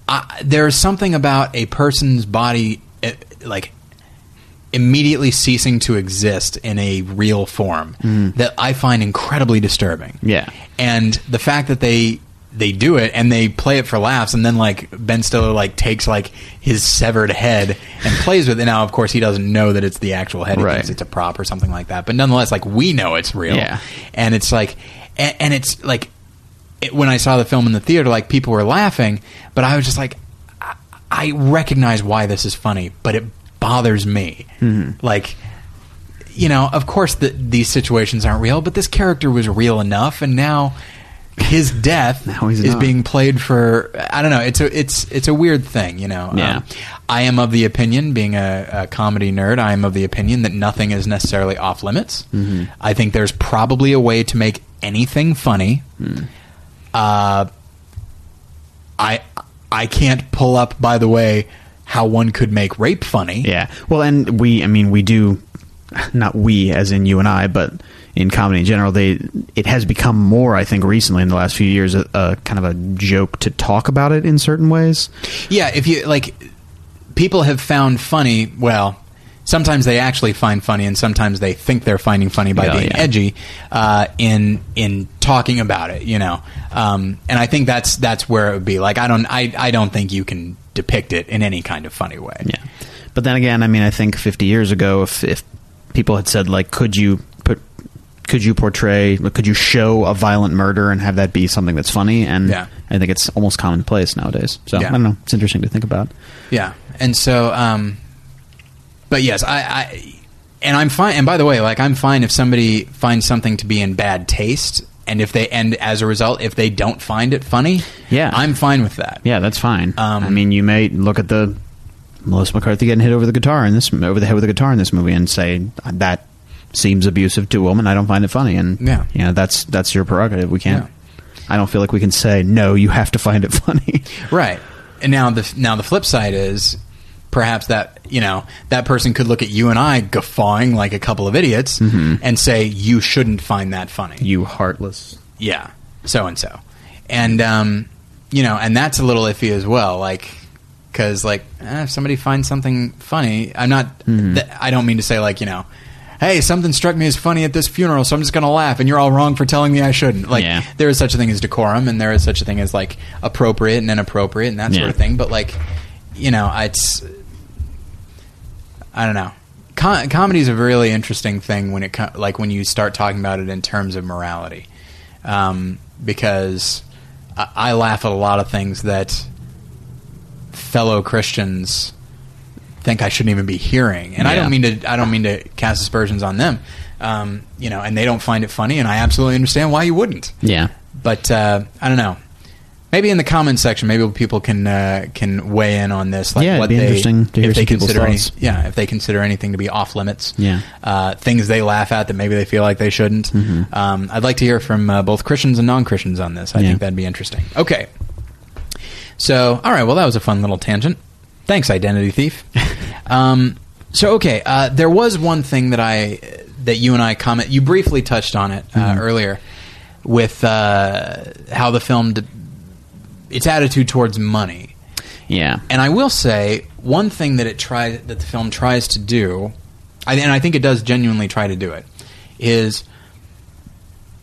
I, there's something about a person's body eh, like immediately ceasing to exist in a real form that I find incredibly disturbing. Yeah. And the fact that they they do it and they play it for laughs and then like Ben Stiller like takes like his severed head and plays with it now of course he doesn't know that it's the actual head he Right. thinks it's a prop or something like that but nonetheless like we know it's real Yeah. and it's like and, and it's like it, when I saw the film in the theater like people were laughing but I was just like I, I recognize why this is funny but it bothers me Mm-hmm. like you know, of course, the, these situations aren't real, but this character was real enough, and now his death is not. being played for. I don't know. It's a it's it's a weird thing, you know. Yeah. Um, I am of the opinion, being a, a comedy nerd, I am of the opinion that nothing is necessarily off limits. Mm-hmm. I think there's probably a way to make anything funny. Hmm. Uh, I I can't pull up, by the way, how one could make rape funny. Yeah. Well, and we, I mean, we do, not we as in you and I, but in comedy in general, they it has become more, I think, recently in the last few years, a, a kind of a joke to talk about it in certain ways. Yeah, if you like, people have found funny. Well, sometimes they actually find funny, and sometimes they think they're finding funny by Yeah, being yeah. edgy uh, in in talking about it. You know, um, and I think that's that's where it would be. Like, I don't, I, I don't think you can depict it in any kind of funny way. Yeah. But then again, I mean, I think 50 years ago, if if people had said like, could you put could you portray could you show a violent murder and have that be something that's funny and Yeah. i think it's almost commonplace nowadays so Yeah. i don't know it's interesting to think about Yeah, and so, um, but yes, I, I, and I'm fine. And by the way, like I'm fine if somebody finds something to be in bad taste, and if they, and as a result, if they don't find it funny, Yeah. I'm fine with that. yeah that's fine Um, i mean you may look at the melissa mccarthy getting hit over the guitar in this over the head with a guitar in this movie and say that seems abusive to a woman i don't find it funny and Yeah. you know that's that's your prerogative we can't Yeah. i don't feel like we can say no you have to find it funny Right. And now the now the flip side is perhaps that you know that person could look at you and I guffawing like a couple of idiots and say you shouldn't find that funny. you heartless yeah, so and so, and um, you know, and that's a little iffy as well. Like, because like eh, if somebody finds something funny, I'm not. th- I don't mean to say like you know. Hey, something struck me as funny at this funeral, so I'm just going to laugh, and you're all wrong for telling me I shouldn't. Like, Yeah. there is such a thing as decorum, and there is such a thing as like appropriate and inappropriate, and that sort of thing. But like, you know, it's I don't know. Com- comedy is a really interesting thing when it co- like when you start talking about it in terms of morality, um, because I-, I laugh at a lot of things that fellow Christians think I shouldn't even be hearing, and I don't mean to I don't mean to cast aspersions on them, um, you know, and they don't find it funny, and I absolutely understand why you wouldn't. Yeah. But uh, I don't know. Maybe in the comments section, maybe people can uh, can weigh in on this. Like Yeah, it'd what be they, interesting to hear if they consider any, yeah, if they consider anything to be off limits. Yeah. uh, things they laugh at that maybe they feel like they shouldn't. Mm-hmm. Um, I'd like to hear from uh, both Christians and non Christians on this. I Yeah. think that'd be interesting. Okay, so all right, well that was a fun little tangent. Thanks, Identity Thief. um, so okay, uh, there was one thing that I that you and I comment. You briefly touched on it uh, Mm-hmm. earlier with uh, how the film d- its attitude towards money. yeah. And I will say one thing that it try that the film tries to do, and I think it does genuinely try to do it, is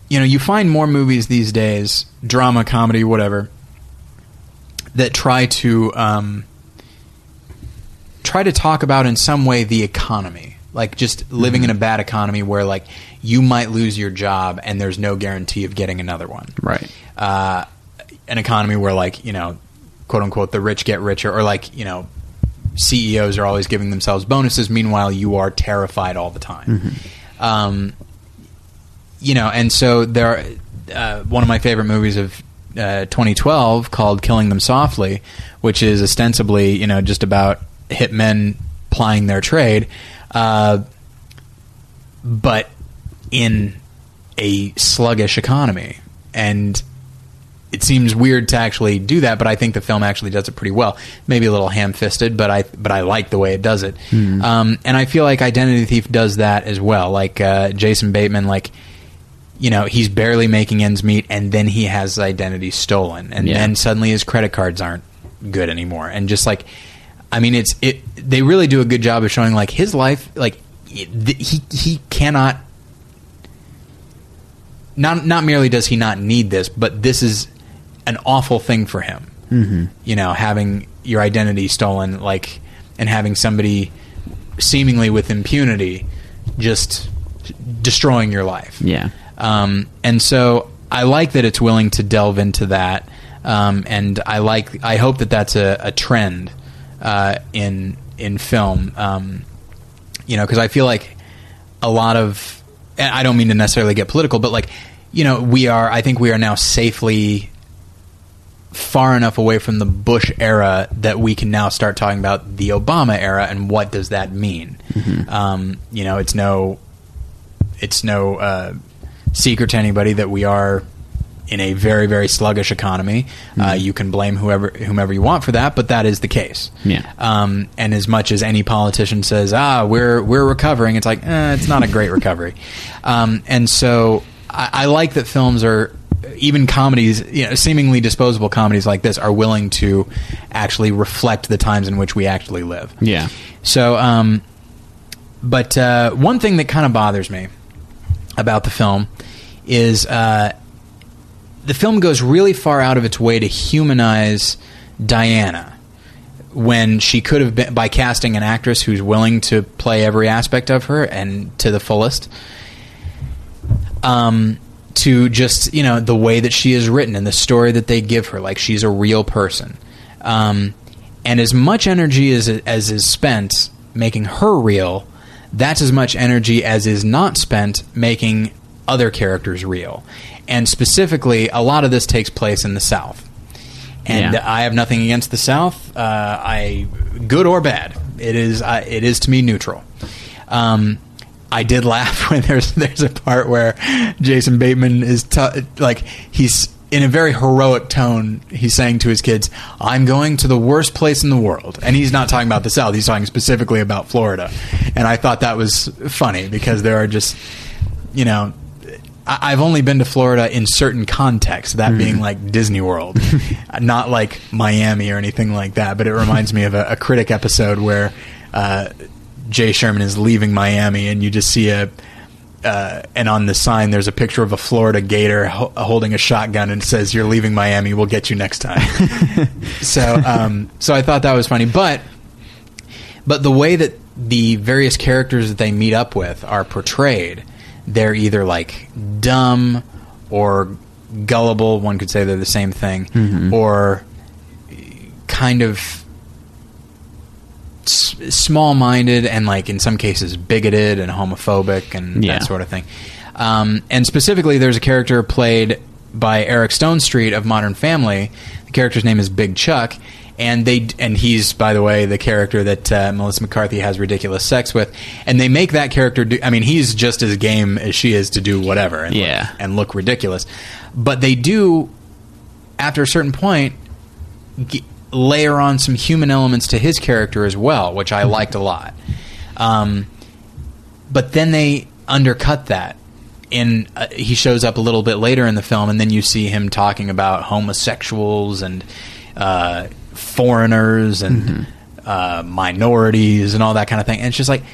you know you find more movies these days, drama, comedy, whatever, that try to um, try to talk about in some way the economy, like just living in a bad economy where like you might lose your job and there's no guarantee of getting another one. Right. Uh, an economy where like you know quote unquote the rich get richer or like you know CEOs are always giving themselves bonuses meanwhile you are terrified all the time. Um, you know and so there uh, one of my favorite movies of uh, 2012 called Killing Them Softly which is ostensibly you know just about hitmen plying their trade uh, but in a sluggish economy. And it seems weird to actually do that, but I think the film actually does it pretty well. Maybe a little ham-fisted, but I but I like the way it does it. Um, and I feel like Identity Thief does that as well. Like uh, Jason Bateman, like you know, he's barely making ends meet, and then he has his identity stolen, and Yeah. then suddenly his credit cards aren't good anymore, and just like, I mean, it's it. They really do a good job of showing like his life, like it, he he cannot not not merely does he not need this, but this is an awful thing for him. Mm-hmm. You know, having your identity stolen, like, and having somebody seemingly with impunity just destroying your life. Yeah. Um, and so I like that it's willing to delve into that. Um, and I like, I hope that that's a, a trend uh, in in film. Um, you know, because I feel like a lot of, and I don't mean to necessarily get political, but like, you know, we are. I think we are now safely far enough away from the Bush era that we can now start talking about the Obama era and what does that mean. Um, you know, it's no, it's no uh, secret to anybody that we are in a very very sluggish economy. Uh, you can blame whoever whomever you want for that, but that is the case. Yeah. Um, and as much as any politician says, "Ah, we're we're recovering," it's like eh, it's not a great recovery. Um, and so I, I like that films are even comedies, you know, seemingly disposable comedies like this are willing to actually reflect the times in which we actually live. Yeah. So, um, but uh, one thing that kind of bothers me about the film is uh, the film goes really far out of its way to humanize Diana when she could have been by casting an actress who's willing to play every aspect of her and to the fullest. Um, to just you know the way that she is written and the story that they give her, like she's a real person. Um, and as much energy as as is spent making her real, that's as much energy as is not spent making other characters real. And specifically, a lot of this takes place in the South. And Yeah. I have nothing against the South. Uh, I good or bad, it is uh, it is to me neutral. Um, I did laugh when there's there's a part where Jason Bateman is t- like he's in a very heroic tone. He's saying to his kids, "I'm going to the worst place in the world," and he's not talking about the South. He's talking specifically about Florida. And I thought that was funny because there are just you know. I- I've only been to Florida in certain contexts, that being like Disney World, not like Miami or anything like that. But it reminds me of a, a critic episode where uh, Jay Sherman is leaving Miami, and you just see a, uh, and on the sign there's a picture of a Florida Gator ho- holding a shotgun, and says, "You're leaving Miami. We'll get you next time." so, um, so I thought that was funny, but but the way that the various characters that they meet up with are portrayed, they're either like dumb or gullible. One could say they're the same thing, or kind of s- small-minded and like in some cases bigoted and homophobic and Yeah. that sort of thing. Um, and specifically, there's a character played by Eric Stonestreet of Modern Family. The character's name is Big Chuck, and they and he's by the way the character that uh, Melissa McCarthy has ridiculous sex with. And they make that character do. I mean, he's just as game as she is to do whatever. And Yeah. look, and look ridiculous. But they do after a certain point g- layer on some human elements to his character as well, which I liked a lot. Um, but then they undercut that. In uh, he shows up a little bit later in the film, and then you see him talking about homosexuals and uh, foreigners and uh, minorities and all that kind of thing. And it's just like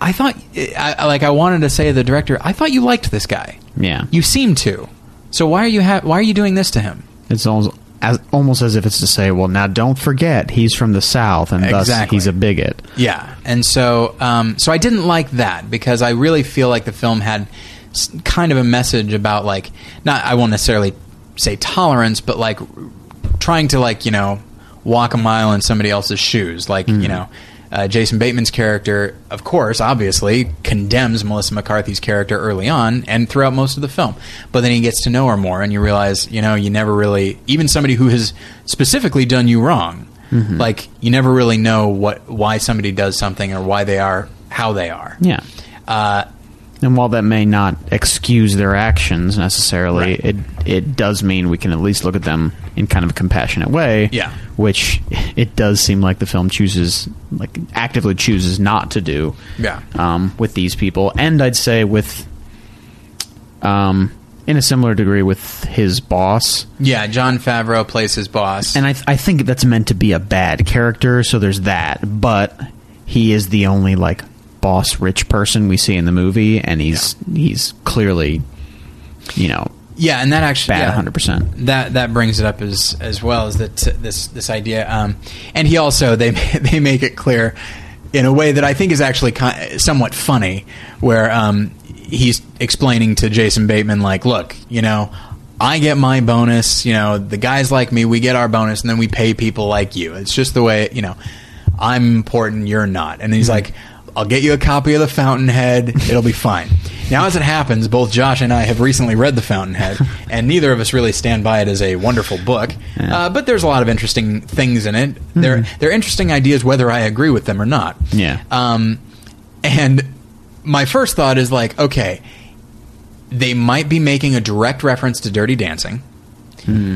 I thought, I, like I wanted to say to the director, I thought you liked this guy. Yeah. You seem to. So why are you ha- why are you doing this to him? It's almost as, almost as if it's to say, well, now don't forget he's from the South, and thus Exactly. he's a bigot. Yeah, and so um, so I didn't like that because I really feel like the film had kind of a message about like not I won't necessarily say tolerance, but like trying to like you know walk a mile in somebody else's shoes. Like you know, uh, Jason Bateman's character, of course, obviously condemns Melissa McCarthy's character early on and throughout most of the film. But then he gets to know her more, and you realize you know you never really even somebody who has specifically done you wrong. Like you never really know what why somebody does something or why they are how they are. Yeah. Uh, And while that may not excuse their actions necessarily, Right. it it does mean we can at least look at them in kind of a compassionate way. Yeah. Which it does seem like the film chooses, like actively chooses not to do. Yeah. Um, with these people, and I'd say with, um, in a similar degree with his boss. yeah, Jon Favreau plays his boss. And I, th- I think that's meant to be a bad character, so there's that. But he is the only like boss rich person we see in the movie, and he's he's clearly, you know, Yeah, and that actually bad yeah, 100. percent that that brings it up as as well as that this this idea. Um, and he also they they make it clear in a way that I think is actually somewhat funny, where um, he's explaining to Jason Bateman like, look, you know. I get my bonus, you know, the guys like me, we get our bonus, and then we pay people like you. It's just the way, you know, I'm important, you're not. And he's like, I'll get you a copy of The Fountainhead, it'll be fine. Now, as it happens, both Josh and I have recently read The Fountainhead, and neither of us really stand by it as a wonderful book. Uh, but there's a lot of interesting things in it. They're, they're interesting ideas, whether I agree with them or not. Yeah. Um, and my first thought is like, okay, they might be making a direct reference to Dirty Dancing,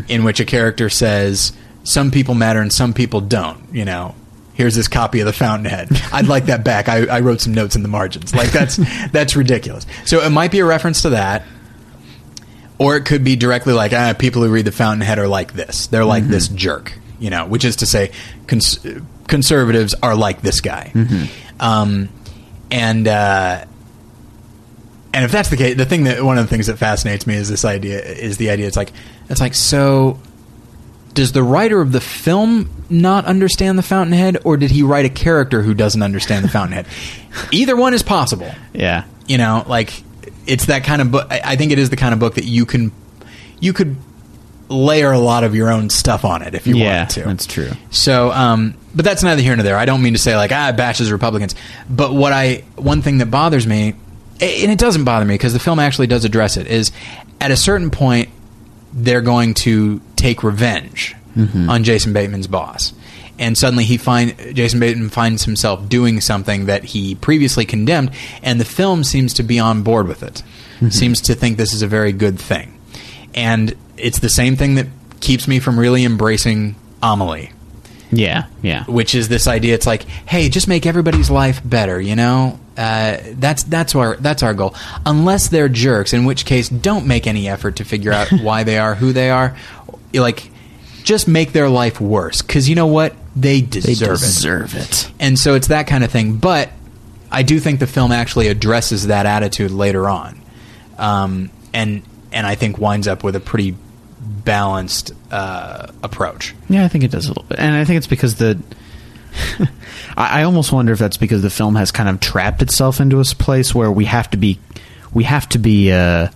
in which a character says, "Some people matter and some people don't." You know, here's this copy of the Fountainhead. I'd like that back. I, I wrote some notes in the margins. Like that's that's ridiculous. So it might be a reference to that. Or it could be directly like, ah, people who read the Fountainhead are like this. They're like this jerk, you know, which is to say, cons- conservatives are like this guy. Um, and uh, and if that's the case, the thing that one of the things that fascinates me is this idea is the idea. It's like it's like so. Does the writer of the film not understand the Fountainhead, or did he write a character who doesn't understand the Fountainhead? Either one is possible Yeah. you know like it's that kind of book I think it is the kind of book that you can you could layer a lot of your own stuff on it if you yeah, wanted to that's true. so um but that's neither here nor there i don't mean to say like ah bashes republicans but what i one thing that bothers me and it doesn't bother me because the film actually does address it is at a certain point they're going to take revenge mm-hmm. on Jason Bateman's boss. And suddenly he find Jason Bateman finds himself doing something that he previously condemned, and the film seems to be on board with it. Mm-hmm. Seems to think this is a very good thing, and it's the same thing that keeps me from really embracing Amelie Yeah, yeah. which is this idea. It's like, hey, just make everybody's life better. You know, uh, that's that's our that's our goal. Unless they're jerks, in which case, don't make any effort to figure out why they are who they are. Like, just make their life worse because you know what they They deserve, it. it. And so it's that kind of thing. But I do think the film actually addresses that attitude later on, um, and and I think winds up with a pretty balanced uh, approach. Yeah, I think it does a little bit, and I think it's because the. I, I almost wonder if that's because the film has kind of trapped itself into a place where we have to be, we have to be uh,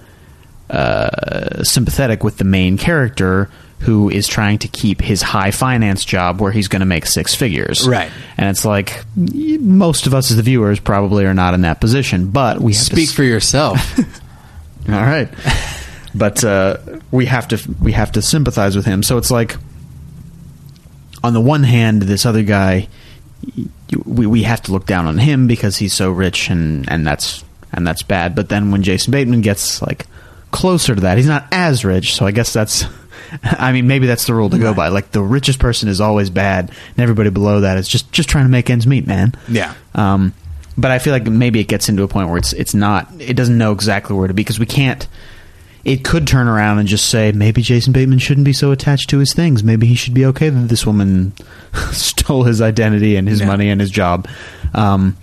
uh, sympathetic with the main character who is trying to keep his high finance job where he's going to make six figures. Right. And it's like most of us as the viewers probably are not in that position, but we have to Speak for yourself. all right, but uh, we have to we have to sympathize with him. So it's like, on the one hand, this other guy, we we have to look down on him because he's so rich, and and that's and that's bad. But then when Jason Bateman gets like closer to that, he's not as rich. So I guess that's. I mean, maybe that's the rule to go by. Like the richest person is always bad, and everybody below that is just just trying to make ends meet, man. Yeah. Um, but I feel like maybe it gets into a point where it's it's not it doesn't know exactly where to be because we can't. It could turn around and just say maybe Jason Bateman shouldn't be so attached to his things. Maybe he should be okay that this woman stole his identity and his Yeah. money and his job. Um,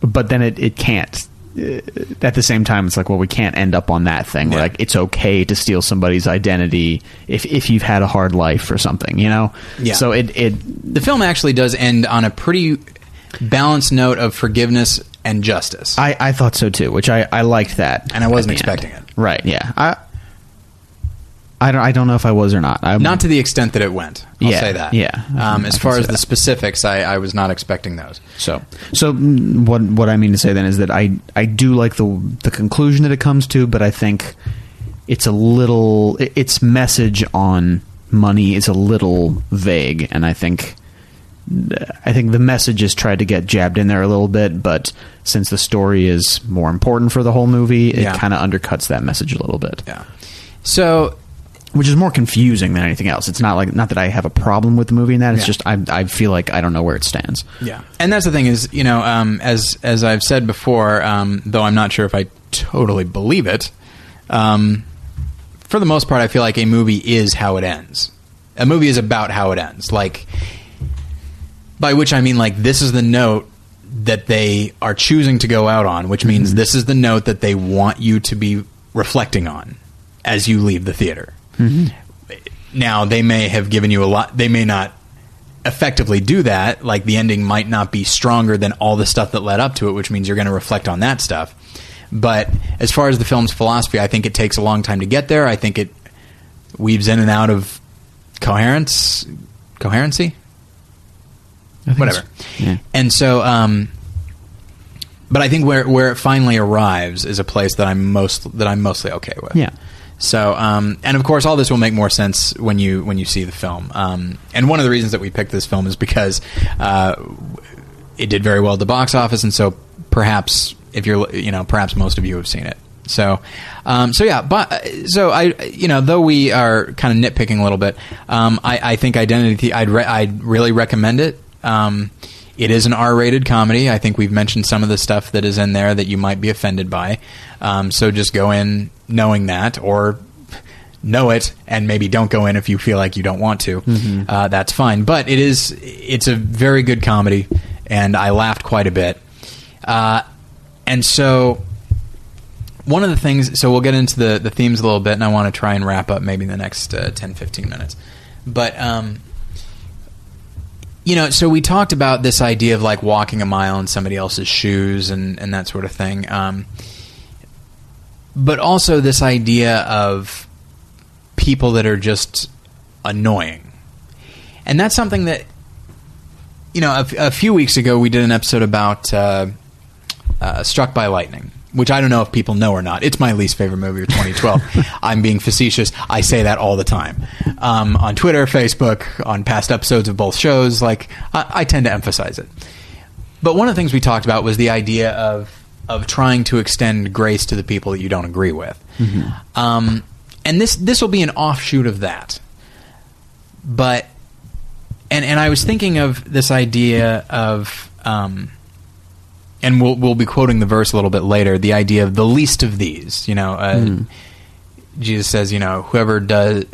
but then it it can't. Uh, At the same time, it's like, well, we can't end up on that thing. Yeah. like it's okay to steal somebody's identity if if you've had a hard life or something, you know. Yeah. So it it the film actually does end on a pretty balanced note of forgiveness and justice. I, I thought so too, which I, I liked that, And I wasn't at the end. expecting it. Right? Yeah. I I don't I don't know if I was or not. I'm, not to the extent that it went. I'll Yeah, say that. yeah. Um, as can far see as the that. specifics, I, I was not expecting those. so so mm, what what I mean to say then is that I I do like the the conclusion that it comes to, but I think it's a little i- its message on money is a little vague, and I think. I think the message is tried to get jabbed in there a little bit, but since the story is more important for the whole movie, it Yeah. kind of undercuts that message a little bit. Yeah. So which is more confusing than anything else. It's not like not that I have a problem with the movie in that. It's Yeah. just I I feel like I don't know where it stands. Yeah, and that's the thing is, you know, um, as as I've said before, um, though I'm not sure if I totally believe it. Um, for the most part, I feel like a movie is how it ends. A movie is about how it ends. Like, by which I mean, like, this is the note that they are choosing to go out on, which means mm-hmm. this is the note that they want you to be reflecting on. as you leave the theater. Mm-hmm. Now they may have given you a lot. They may not effectively do that. Like the ending might not be stronger than all the stuff that led up to it, which means you're going to reflect on that stuff. But as far as the film's philosophy, I think it takes a long time to get there. I think it weaves in and out of coherence, coherency, whatever. Yeah. And so, um, but I think where where it finally arrives is a place that I'm most that I'm mostly okay with. Yeah. So, um, and of course, all this will make more sense when you when you see the film. Um, and one of the reasons that we picked this film is because uh, it did very well at the box office, and so perhaps if you're you know perhaps most of you have seen it. So, um, so yeah, but so I you know though we are kind of nitpicking a little bit, um, I, I think Identity I'd re- I'd really recommend it. Um, it is an R-rated comedy. I think we've mentioned some of the stuff that is in there that you might be offended by. Um, so just go in knowing that, or know it, and maybe don't go in if you feel like you don't want to. Uh, that's fine. But it is it's a very good comedy, and I laughed quite a bit. Uh, and so one of the things so we'll get into the, the themes a little bit and i want to try and wrap up maybe in the next uh, 10 15 minutes but um, you know so we talked about this idea of like walking a mile in somebody else's shoes and, and that sort of thing um, but also this idea of people that are just annoying. And that's something that you know A few weeks ago we did an episode about uh, uh, Struck by Lightning, which I don't know if people know or not. It's my least favorite movie of 2012. I'm being facetious. I say that all the time um, on Twitter, Facebook, on past episodes of both shows. Like I, I tend to emphasize it. But one of the things we talked about was the idea of of trying to extend grace to the people that you don't agree with. Um, and this this will be an offshoot of that. But and and I was thinking of this idea of um, and we'll we'll be quoting the verse a little bit later. The idea of the least of these, you know, uh, Jesus says, you know, whoever does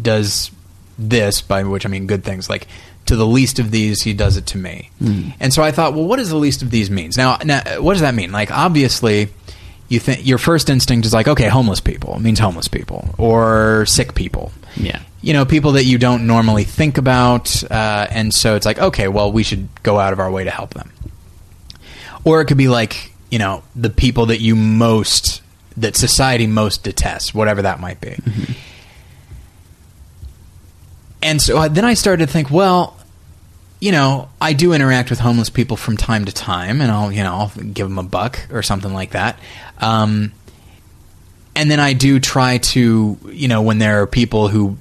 does this, by which I mean good things, like to the least of these, he does it to me. And so I thought, well, what does the least of these means? Now, now, what does that mean? Like, obviously, you think your first instinct is like, okay, homeless people it means homeless people or sick people Yeah. you know, people that you don't normally think about, uh, and so it's like, okay, well, we should go out of our way to help them. Or it could be like, you know, the people that you most, that society most detests, whatever that might be. And so uh, then I started to think, well, you know, I do interact with homeless people from time to time, and I'll, you know, I'll give them a buck or something like that. Um, and then I do try to, you know, when there are people who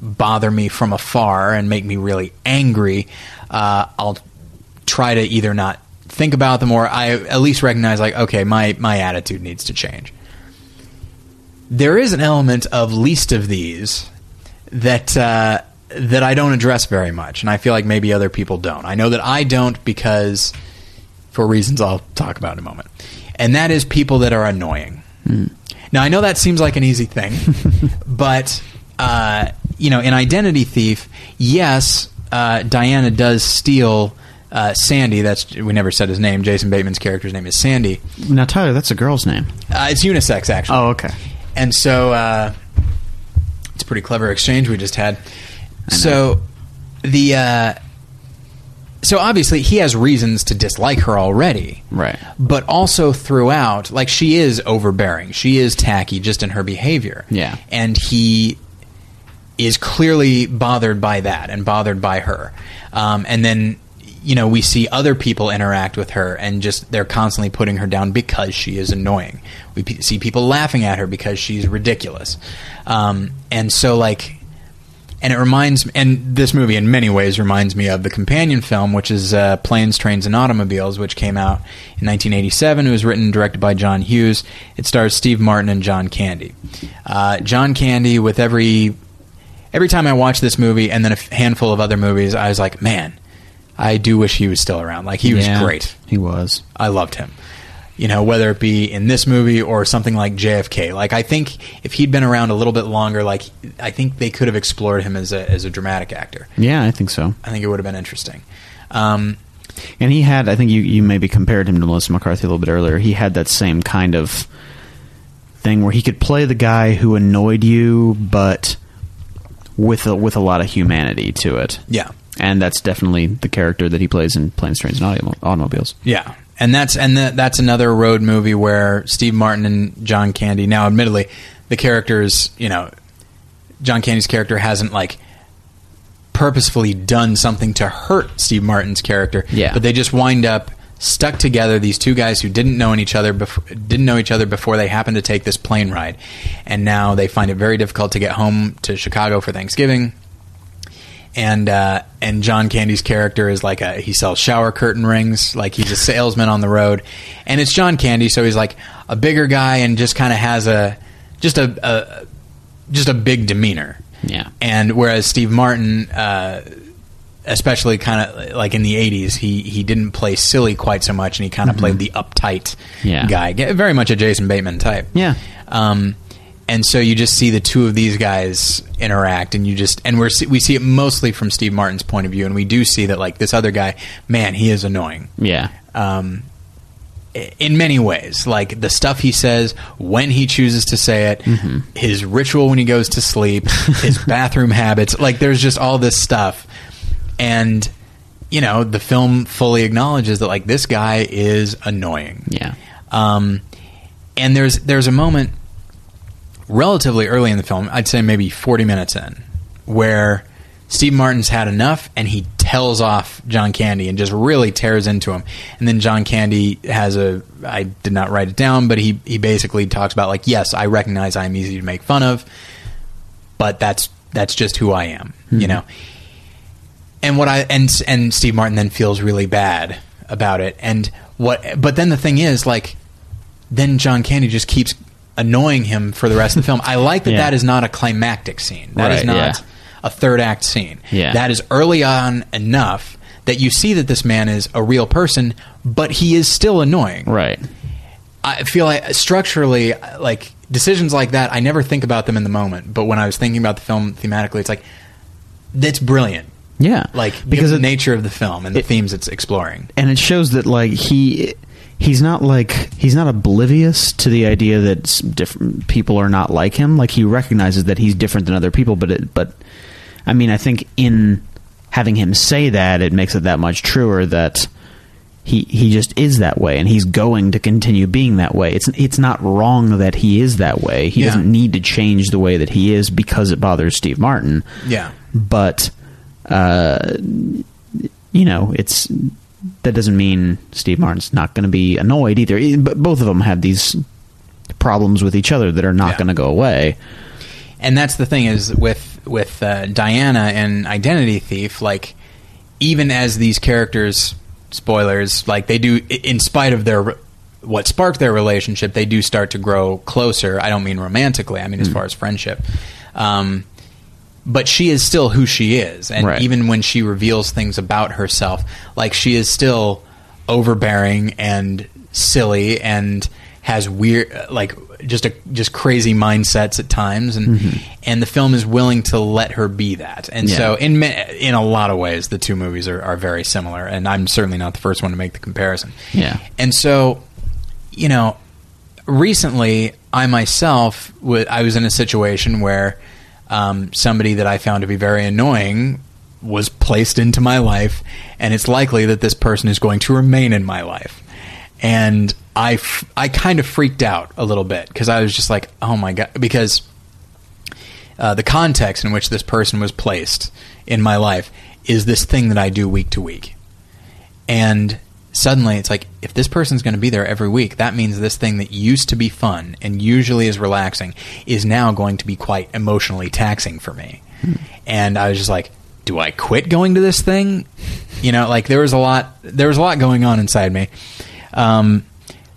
bother me from afar and make me really angry, uh, I'll try to either not think about them or I at least recognize, like, okay, my my attitude needs to change. There is an element of least of these that uh, that I don't address very much, and I feel like maybe other people don't. I know that I don't because for reasons I'll talk about in a moment, and that is people that are annoying. Now I know that seems like an easy thing, but uh, you know, in Identity Thief, yes, uh, Diana does steal uh, Sandy. That's we never said his name. Jason Bateman's character's name is Sandy. Now, Tyler, that's a girl's name. Uh, it's unisex, actually. Oh, okay. And so uh, it's a pretty clever exchange we just had. So the uh, so obviously he has reasons to dislike her already, Right. But also throughout, like she is overbearing, she is tacky just in her behavior, Yeah. and he is clearly bothered by that and bothered by her. Um, and then, you know, we see other people interact with her and just they're constantly putting her down because she is annoying. We p- see people laughing at her because she's ridiculous. Um, and so, like, and it reminds me, and this movie in many ways reminds me of the companion film which is uh, planes trains and automobiles which came out in 1987 it was written and directed by john hughes it stars steve martin and john candy uh, john candy with every every time i watch this movie and then a handful of other movies i was like man i do wish he was still around like he was Yeah, great He was. I loved him. You know, whether it be in this movie or something like JFK. Like, I think if he'd been around a little bit longer, like, I think they could have explored him as a, as a dramatic actor. Yeah, I think so. I think it would have been interesting. Um, And he had, I think you, you maybe compared him to Melissa McCarthy a little bit earlier. He had that same kind of thing where he could play the guy who annoyed you, but with a, with a lot of humanity to it. Yeah. And that's definitely the character that he plays in Planes, Trains, and Auto- Automobiles. Yeah, and that's and that that's another road movie where Steve Martin and John Candy. Now, admittedly, the characters, you know, John Candy's character hasn't like purposefully done something to hurt Steve Martin's character. Yeah. but they just wind up stuck together. These two guys who didn't know each other before, didn't know each other before they happened to take this plane ride, and now they find it very difficult to get home to Chicago for Thanksgiving and uh, and John Candy's character is like a he sells shower curtain rings, like he's a salesman on the road, and it's John Candy, so he's like a bigger guy and just kind of has a just a, a just a big demeanor. Yeah. And whereas Steve Martin, uh, especially kind of like in the '80s, he he didn't play silly quite so much, and he kind of played the uptight Yeah. guy, very much a Jason Bateman type. Yeah. Um, and so you just see the two of these guys interact, and you just and we're we see it mostly from Steve Martin's point of view, and we do see that like this other guy, man, he is annoying. Yeah. Um, in many ways, like the stuff he says when he chooses to say it, his ritual when he goes to sleep, his bathroom habits, like there's just all this stuff, and you know the film fully acknowledges that like this guy is annoying. Yeah. Um, and there's there's a moment relatively early in the film, I'd say maybe 40 minutes in, where Steve Martin's had enough and he tells off John Candy and just really tears into him. And then John Candy has a I did not write it down, but he he basically talks about like, yes, I recognize I'm easy to make fun of, but that's that's just who I am, you hmm. know. And what I and and Steve Martin then feels really bad about it. And what but then the thing is like then John Candy just keeps annoying him for the rest of the film. I like that Yeah. that is not a climactic scene. That is Right, not yeah. a third act scene. Yeah. That is early on enough that you see that this man is a real person, but he is still annoying. Right. I feel like structurally, like decisions like that, I never think about them in the moment. But when I was thinking about the film thematically, it's like that's brilliant. Yeah. Like because because the nature of the film and the it- themes it's exploring. and it shows that like he he's not like he's not oblivious to the idea that different people are not like him like he recognizes that he's different than other people but it but i mean i think in having him say that it makes it that much truer that he he just is that way and he's going to continue being that way it's it's not wrong that he is that way he Yeah. doesn't need to change the way that he is because it bothers Steve Martin Yeah. but uh, you know, it's that doesn't mean Steve Martin's not going to be annoyed either. But both of them have these problems with each other that are not Yeah. going to go away. and that's the thing is with with uh, Diana and Identity Thief, like even as these characters, spoilers, like they do, in spite of their what sparked their relationship, they do start to grow closer. I don't mean romantically; I mean as far as friendship. Um, but she is still who she is, and Right. even when she reveals things about herself, like she is still overbearing and silly and has weird like just a just crazy mindsets at times. And mm-hmm. and the film is willing to let her be that. And so in in a lot of ways the two movies are, are very similar. And I'm certainly not the first one to make the comparison. Yeah. and so you know recently I myself wa- I was in a situation where um, somebody that I found to be very annoying was placed into my life, and it's likely that this person is going to remain in my life. And I, f- I kind of freaked out a little bit because I was just like, oh my god, because uh, the context in which this person was placed in my life is this thing that I do week to week. And suddenly it's like, if this person's going to be there every week, that means this thing that used to be fun and usually is relaxing is now going to be quite emotionally taxing for me. And I was just like, do I quit going to this thing? You know, like there was a lot, there was a lot going on inside me. Um,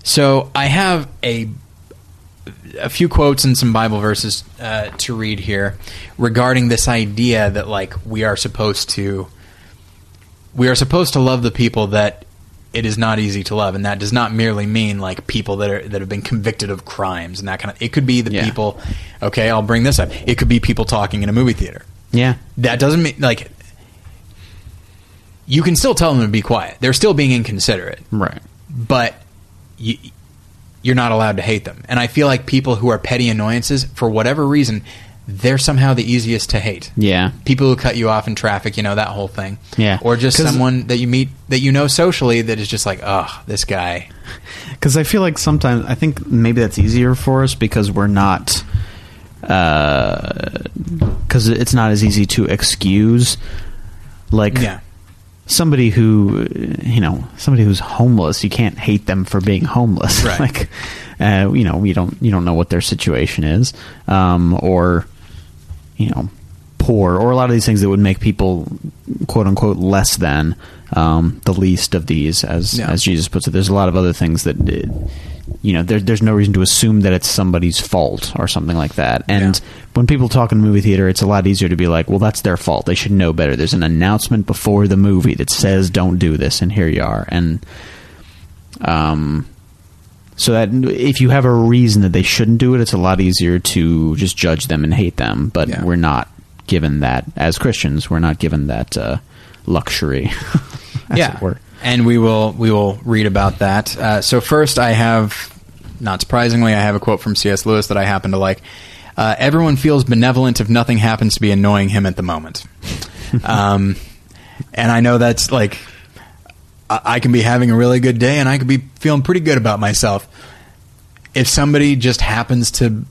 so I have a a few quotes and some Bible verses uh, to read here regarding this idea that like we are supposed to we are supposed to love the people that it is not easy to love, and that does not merely mean like people that are that have been convicted of crimes and that kind of. It could be the Yeah. people. Okay, I'll bring this up. It could be people talking in a movie theater. Yeah. That doesn't mean like you can still tell them to be quiet. They're still being inconsiderate Right. but you, you're not allowed to hate them. And I feel like people who are petty annoyances, for whatever reason, they're somehow the easiest to hate. Yeah. People who cut you off in traffic, you know, that whole thing. Yeah. Or just someone that you meet that you know socially that is just like, oh, this guy. Because I feel like sometimes I think maybe that's easier for us because we're not, because it's not as easy to excuse, like Yeah. somebody who, you know, somebody who's homeless. You can't hate them for being homeless. Right. like, uh, you know, you don't you don't know what their situation is, um, or you know, poor, or a lot of these things that would make people quote unquote less than um, the least of these, as Yeah. as Jesus puts it. There's a lot of other things that. uh, You know, there, there's no reason to assume that it's somebody's fault or something like that. And Yeah. when people talk in the movie theater, it's a lot easier to be like, well, that's their fault. They should know better. There's an announcement before the movie that says don't do this, and here you are. And um, so that if you have a reason that they shouldn't do it, it's a lot easier to just judge them and hate them. But Yeah. we're not given that as Christians. We're not given that uh, luxury. as yeah, and we will we will read about that. Uh, so first, I have, not surprisingly, I have a quote from C.S. Lewis that I happen to like. Uh, Everyone feels benevolent if nothing happens to be annoying him at the moment. um, and I know that's like I, can be having a really good day, and I could be feeling pretty good about myself. If somebody just happens to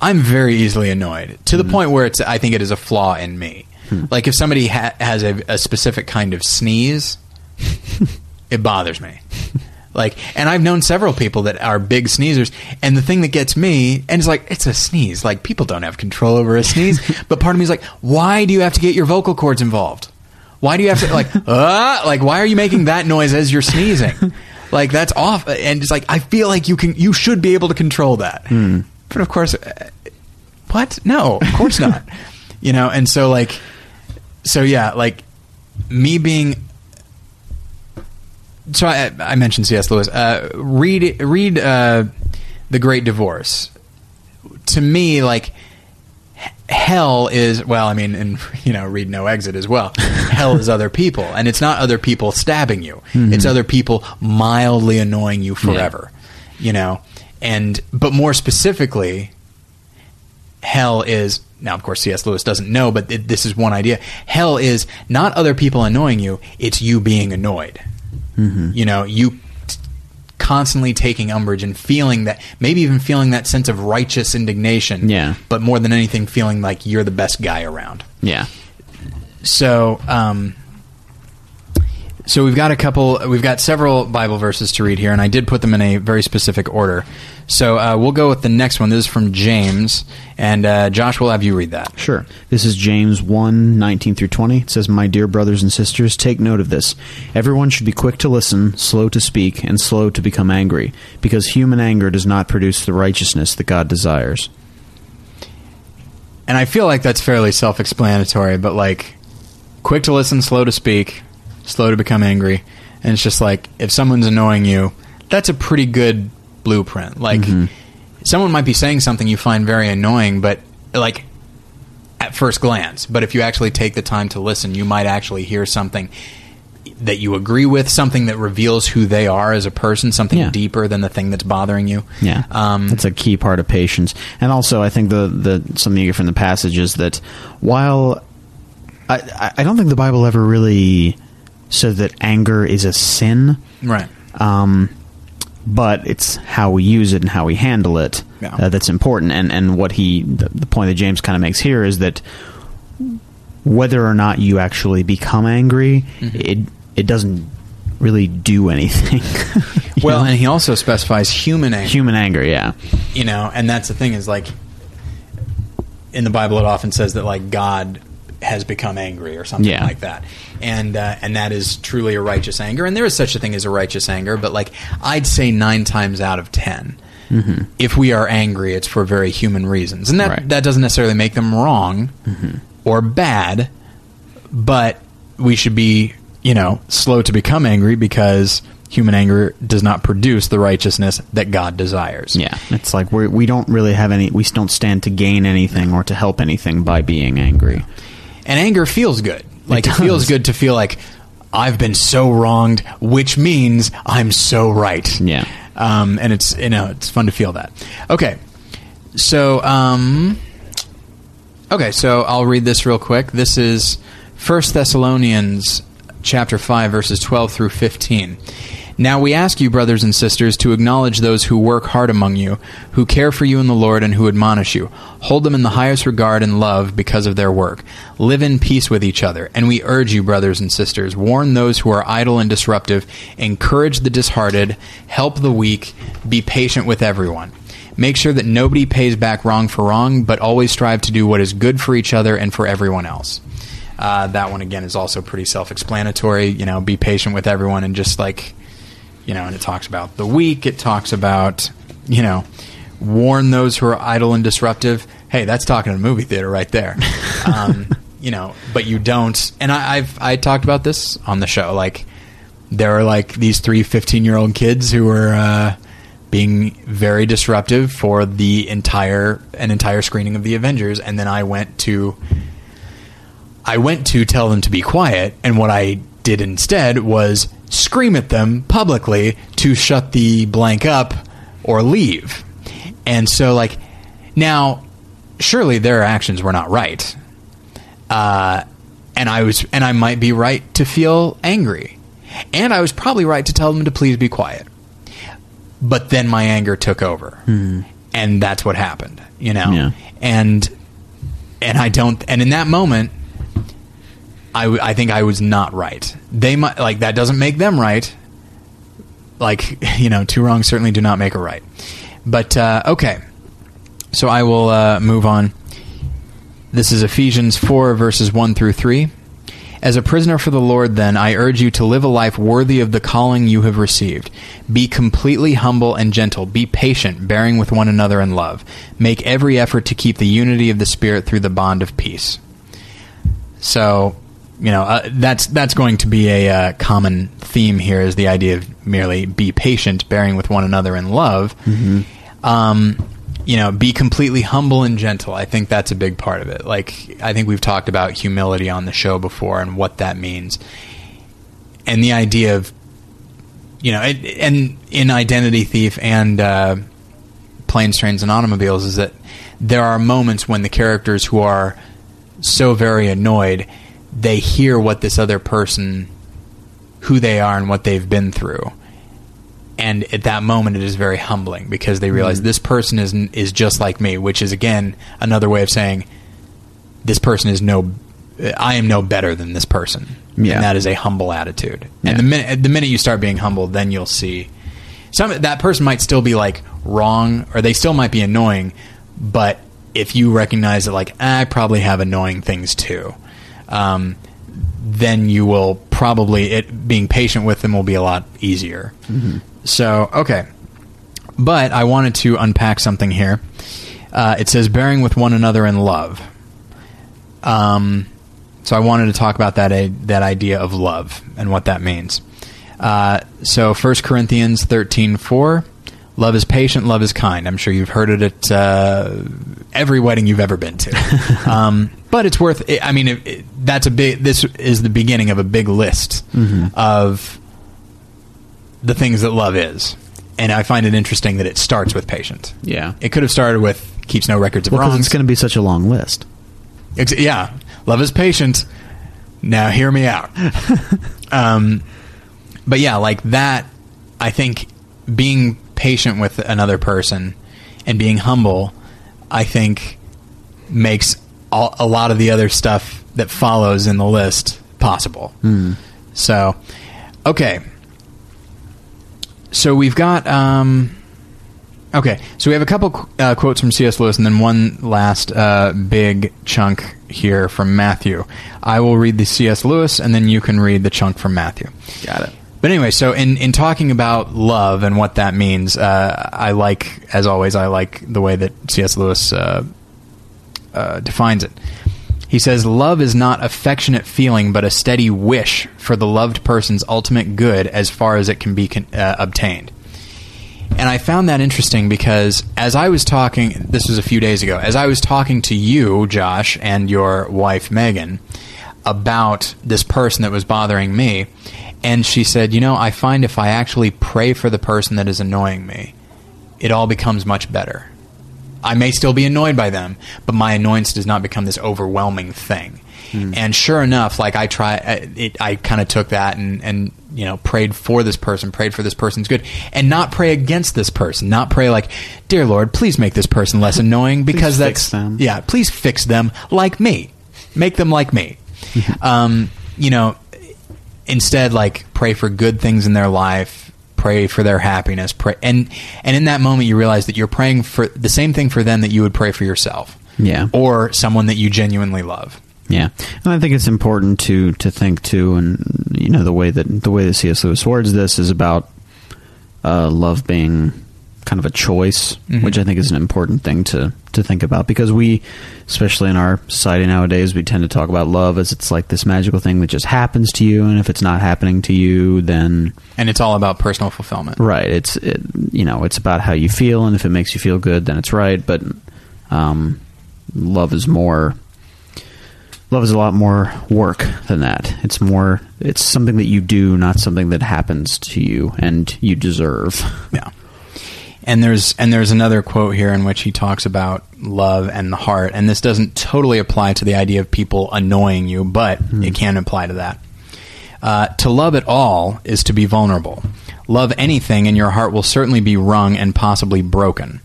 I'm very easily annoyed to the hmm. point where it's. I think it is a flaw in me. Hmm. Like if somebody ha- has a, a specific kind of sneeze, it bothers me. Like, and I've known several people that are big sneezers, and the thing that gets me, and it's like it's a sneeze. Like people don't have control over a sneeze, but part of me is like, why do you have to get your vocal cords involved? Why do you have to like, uh, like why are you making that noise as you're sneezing? Like that's off, and it's like I feel like you can, you should be able to control that. But of course, uh, what? No, of course not. you know, and so like, so yeah, like me being. So I, I mentioned C.S. Lewis. Uh, read read uh, the Great Divorce. To me, like hell is well. I mean, and you know, read No Exit as well. hell is other people, and it's not other people stabbing you. Mm-hmm. It's other people mildly annoying you forever. You know, and but more specifically, hell is now of course cs lewis doesn't know but it, this is one idea hell is not other people annoying you it's you being annoyed mm-hmm. you know you constantly taking umbrage and feeling that maybe even feeling that sense of righteous indignation Yeah. but more than anything feeling like you're the best guy around Yeah. so um so we've got a couple we've got several bible verses to read here and i did put them in a very specific order so uh, we'll go with the next one this is from james and uh, josh will have you read that Sure. This is James 1 19 through 20. It says, My dear brothers and sisters, take note of this. Everyone should be quick to listen, slow to speak, and slow to become angry, because human anger does not produce the righteousness that God desires. and i feel like that's fairly self-explanatory but like quick to listen slow to speak slow to become angry. And it's just like if someone's annoying you that's a pretty good blueprint. Like someone might be saying something you find very annoying but like at first glance. But if you actually take the time to listen you might actually hear something that you agree with something that reveals who they are as a person something Yeah. deeper than the thing that's bothering you. Yeah, um, that's a key part of patience. And also, I think the the something you get from the passage is that while I- I don't think the Bible ever really said that anger is a sin, right um, but it's how we use it and how we handle it Yeah. uh, that's important. And and what he the, the point that James kind of makes here is that whether or not you actually become angry, Mm-hmm. it it doesn't really do anything. Well know? and he also specifies human anger human anger, yeah, you know and that's the thing is like in the bible it often says that like god has become angry or something Yeah. like that and uh, and that is truly a righteous anger and there is such a thing as a righteous anger but like i'd say nine times out of 10 if we are angry it's for very human reasons and that Right. that doesn't necessarily make them wrong or bad but we should be you know slow to become angry because human anger does not produce the righteousness that god desires yeah. It's like we we don't really have any. We don't stand to gain anything or to help anything by being angry. And anger feels good. Like it, does. feels good to feel like I've been so wronged, which means I'm so right. Yeah. Um, and it's you know it's fun to feel that. Okay, so um, okay, so I'll read this real quick. This is First Thessalonians chapter five, verses twelve through fifteen. Now we ask you, brothers and sisters, to acknowledge those who work hard among you, who care for you in the Lord, and who admonish you. Hold them in the highest regard and love because of their work. Live in peace with each other. And we urge you, brothers and sisters, warn those who are idle and disruptive, encourage the disheartened, help the weak, be patient with everyone. Make sure that nobody pays back wrong for wrong, but always strive to do what is good for each other and for everyone else. Uh, that one again is also pretty self-explanatory. You know, be patient with everyone and just like you know, and it talks about the weak. It talks about, you know, warn those who are idle and disruptive. Hey, that's talking to a movie theater right there. Um, you know, but you don't. And I, I've I talked about this on the show. Like, there are like these three 15 year old kids who are uh, being very disruptive for the entire an entire screening of the Avengers, and then I went to I went to tell them to be quiet, and what I did instead was scream at them publicly to shut the blank up or leave. And so, like, now, surely their actions were not right. Uh, and I was, and I might be right to feel angry. And I was probably right to tell them to please be quiet. But then my anger took over. And that's what happened, you know? Yeah. And, and I don't, and in that moment, I, w- I think I was not right. They might like that doesn't make them right. Like you know, two wrongs certainly do not make a right. But uh, okay, so I will uh, move on. This is Ephesians four verses one through three. As a prisoner for the Lord, then, I urge you to live a life worthy of the calling you have received. Be completely humble and gentle. Be patient, bearing with one another in love. Make every effort to keep the unity of the Spirit through the bond of peace. So, you know, uh, that's that's going to be a uh, common theme here is the idea of merely be patient, bearing with one another in love. Um, you know, be completely humble and gentle. I think that's a big part of it. Like, I think we've talked about humility on the show before and what that means, and the idea of, you know, it, and in Identity Thief and uh, Planes, Trains, and Automobiles is that there are moments when the characters who are so very annoyed, they hear what this other person, who they are and what they've been through. And at that moment, it is very humbling because they realize mm-hmm. this person is is just like me, which is again another way of saying this person is no, I am no better than this person, Yeah. and that is a humble attitude. Yeah. And the minute the minute you start being humble, then you'll see some that person might still be like wrong, or they still might be annoying, but if you recognize that like I probably have annoying things too, um, then you will probably it being patient with them will be a lot easier. So okay, but I wanted to unpack something here. Uh, it says bearing with one another in love. Um, so I wanted to talk about that a, that idea of love and what that means. Uh, so 1 Corinthians thirteen four, love is patient, love is kind. I'm sure you've heard it at uh, every wedding you've ever been to. um, but it's worth. It, I mean, it, it, that's a big. This is the beginning of a big list of the things that love is, and I find it interesting that it starts with patient. Yeah. It could have started with keeps no records of Well, wrongs. it's going to be such a long list. Ex- yeah, love is patient. Now hear me out. um, but yeah, like that. I think being patient with another person and being humble, I think, makes all, a lot of the other stuff that follows in the list possible. So, okay. So we've got. Um, Okay, so we have a couple uh, quotes from C.S. Lewis, and then one last uh, big chunk here from Matthew. I will read the C.S. Lewis, and then you can read the chunk from Matthew. Got it. But anyway, so in, in talking about love and what that means, uh, I like, as always, I like the way that C.S. Lewis uh, uh, defines it. He says, Love is not affectionate feeling, but a steady wish for the loved person's ultimate good as far as it can be con- uh, obtained. And I found that interesting because as I was talking, this was a few days ago, as I was talking to you, Josh, and your wife, Megan, about this person that was bothering me. And she said, You know, I find if I actually pray for the person that is annoying me, it all becomes much better. I may still be annoyed by them, but my annoyance does not become this overwhelming thing. And sure enough, like I try, I- it, I kind of took that and, and you know prayed for this person, prayed for this person's good, and not pray against this person, not pray like, dear Lord, please make this person less annoying because that's them. yeah, please fix them like me, make them like me. um, you know, instead like pray for good things in their life pray for their happiness pray and and in that moment you realize that you're praying for the same thing for them that you would pray for yourself Yeah. or someone that you genuinely love Yeah, and I think it's important to to think too, and you know the way that the way that C.S. Lewis words this is about uh, love being kind of a choice, which I think is an important thing to to think about because we, especially in our society nowadays, we tend to talk about love as it's like this magical thing that just happens to you, and if it's not happening to you, then and it's all about personal fulfillment Right. It's it, you know it's about how you feel, and if it makes you feel good, then it's right. But um, love is more. Love is a lot more work than that. It's more. It's something that you do, not something that happens to you and you deserve. yeah and there's and there's another quote here in which he talks about love and the heart. And this doesn't totally apply to the idea of people annoying you but it can apply to that. Uh, to love at all is to be vulnerable. Love anything and your heart will certainly be wrung and possibly broken.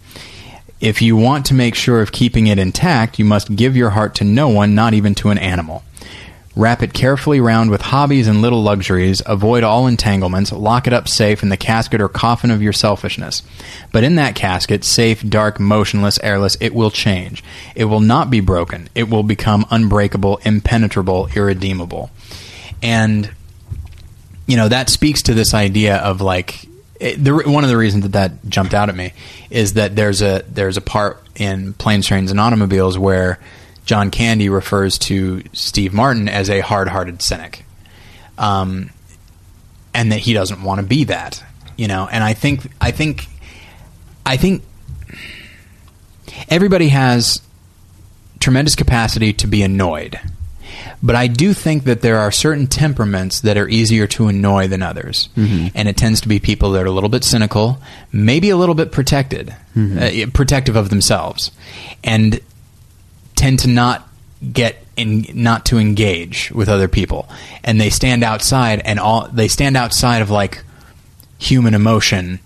If you want to make sure of keeping it intact you must give your heart to no one not even to an animal Wrap it carefully round with hobbies and little luxuries. Avoid all entanglements. Lock it up safe in the casket or coffin of your selfishness. But in that casket, safe, dark, motionless, airless, it will change. It will not be broken. It will become unbreakable, impenetrable, irredeemable. And you know that speaks to this idea of like it, the, one of the reasons that that jumped out at me is that there's a there's a part in Planes, Trains, and Automobiles where John Candy refers to Steve Martin as a hard-hearted cynic, um, and that he doesn't want to be that, you know. And I think I think I think everybody has tremendous capacity to be annoyed. But I do think that there are certain temperaments that are easier to annoy than others. And it tends to be people that are a little bit cynical, maybe a little bit protected, uh, protective of themselves, and tend to not get in, not to engage with other people. And they stand outside and all, they stand outside of like human emotion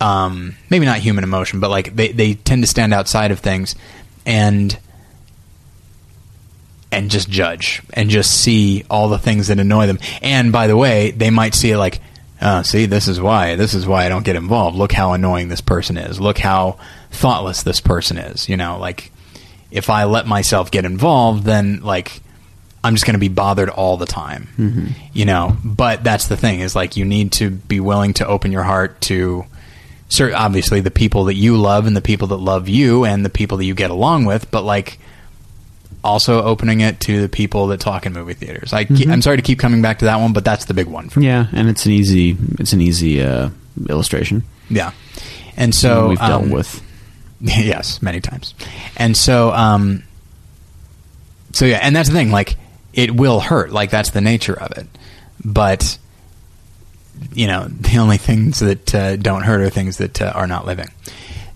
um, maybe not human emotion, but like they, they tend to stand outside of things and and just judge and just see all the things that annoy them. And by the way, they might see it like, oh, see, this is why. This is why I don't get involved. Look how annoying this person is. Look how thoughtless this person is. You know, like if I let myself get involved, then like I'm just going to be bothered all the time. You know, but that's the thing is like you need to be willing to open your heart to cer obviously the people that you love and the people that love you and the people that you get along with, but like also opening it to the people that talk in movie theaters. I ke- I'm sorry to keep coming back to that one, but that's the big one for me. Yeah, and it's an easy it's an easy uh, illustration Yeah. And so we've dealt um, with. yes, many times. And so, um, so yeah, and that's the thing. Like, it will hurt. Like, that's the nature of it. But you know, the only things that uh, don't hurt are things that uh, are not living.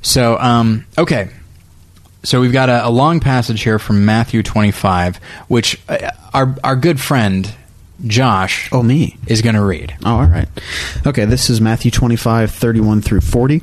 So, um, okay. So we've got a, a long passage here from Matthew 25, which uh, our our good friend Josh Oh, me. is going to read. Oh, all right. Okay, this is Matthew 25, 31 through 40.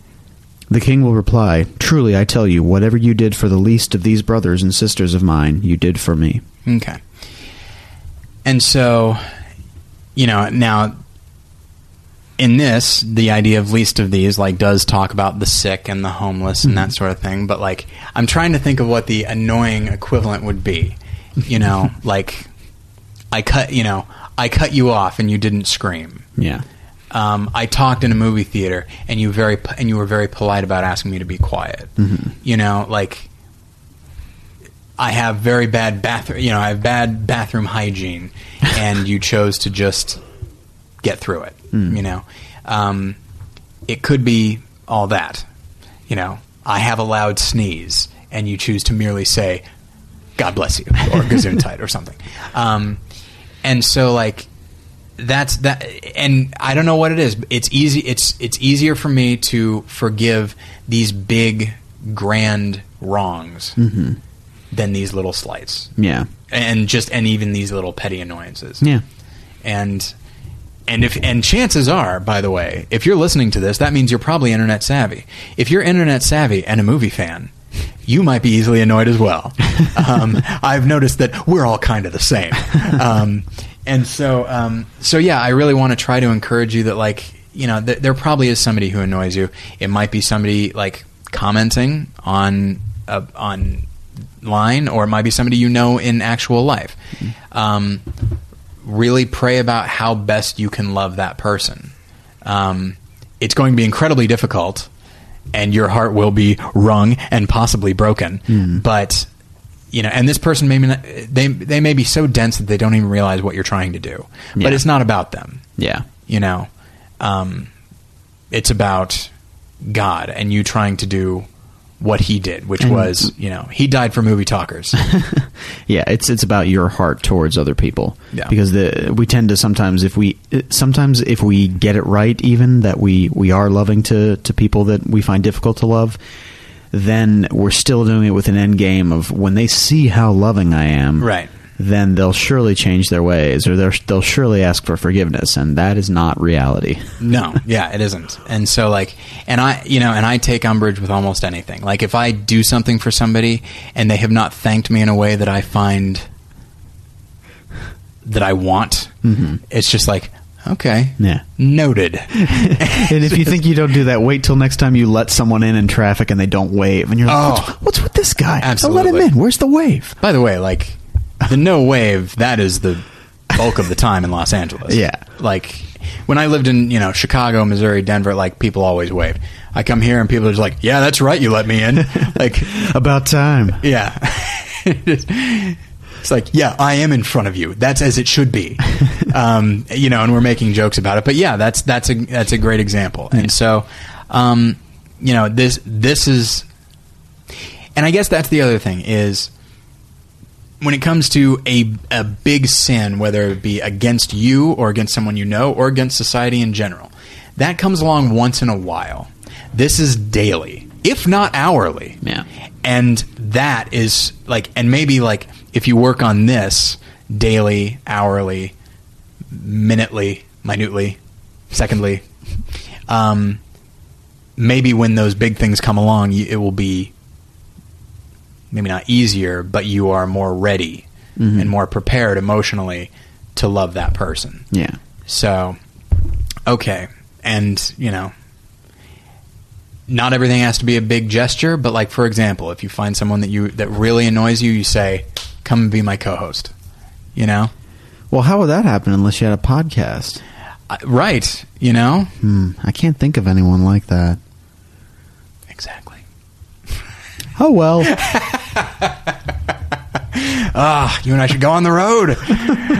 The king will reply, Truly I tell you, whatever you did for the least of these brothers and sisters of mine, you did for me. Okay. And so, you know, now in this, the idea of least of these like does talk about the sick and the homeless and that mm-hmm. sort of thing, but like I'm trying to think of what the annoying equivalent would be. You know, like I cut, you know, I cut you off and you didn't scream. Yeah. Um, I talked in a movie theater and you very and you were very polite about asking me to be quiet. You know, like I have very bad bathroom. You know, I have bad bathroom hygiene, and you chose to just get through it. You know, um, it could be all that. You know, I have a loud sneeze, and you choose to merely say, "God bless you" or "Gesundheit" or something. Um, and so, like, that's that and i don't know what it is. It's easy it's it's easier for me to forgive these big grand wrongs than these little slights. Yeah. and just and even these little petty annoyances. Yeah. and and if and chances are by the way if you're listening to this that means you're probably internet savvy. If you're internet savvy and a movie fan you might be easily annoyed as well. Um, i've noticed that we're all kind of the same. Um, and so um, so yeah i really want to try to encourage you that like you know th- there probably is somebody who annoys you it might be somebody like commenting on uh, on line or it might be somebody you know in actual life um, really pray about how best you can love that person. Um, it's going to be incredibly difficult, and your heart will be wrung and possibly broken. But you know, and this person may be not, they they may be so dense that they don't even realize what you're trying to do. Yeah. But it's not about them. Yeah. You know, um, it's about God and you trying to do what He did, which was you know He died for movie talkers. Yeah, it's it's about your heart towards other people. Yeah. Because the we tend to sometimes if we sometimes if we get it right even that we we are loving to to people that we find difficult to love, then we're still doing it with an end game of when they see how loving I am. Right. Then they'll surely change their ways, or they'll they'll surely ask for forgiveness, and that is not reality. No, yeah, it isn't. And so like and I you know, and I take umbrage with almost anything. Like if I do something for somebody and they have not thanked me in a way that I find that I want, mm-hmm. it's just like, okay. Yeah. Noted. and if you think you don't do that, wait till next time you let someone in in traffic and they don't wave, and you're like, Oh. what's, what's with this guy? So let him in. Where's the wave? By the way, like the no wave, that is the bulk of the time in Los Angeles. Yeah. Like when I lived in, you know, Chicago, Missouri, Denver, like people always waved. I come here and people are just like, "Yeah, that's right, you let me in." like About time. Yeah. it's like, yeah, I am in front of you. That's as it should be. Um, you know, and we're making jokes about it, but yeah, that's that's a that's a great example. And so, um, you know, this this is, and I guess that's the other thing is when it comes to a a big sin, whether it be against you or against someone you know or against society in general, that comes along once in a while. This is daily, if not hourly. Yeah. And that is like, and maybe like if you work on this daily, hourly, minutely, minutely, secondly, um, maybe when those big things come along, it will be maybe not easier, but you are more ready and more prepared emotionally to love that person. Yeah. So, okay. And, you know, not everything has to be a big gesture, but like for example, if you find someone that you that really annoys you, you say, "Come and be my co-host." You know? Well, how would that happen unless you had a podcast? Uh, right, you know? Hmm. I can't think of anyone like that. Exactly. Oh well. Ah, you and I should go on the road.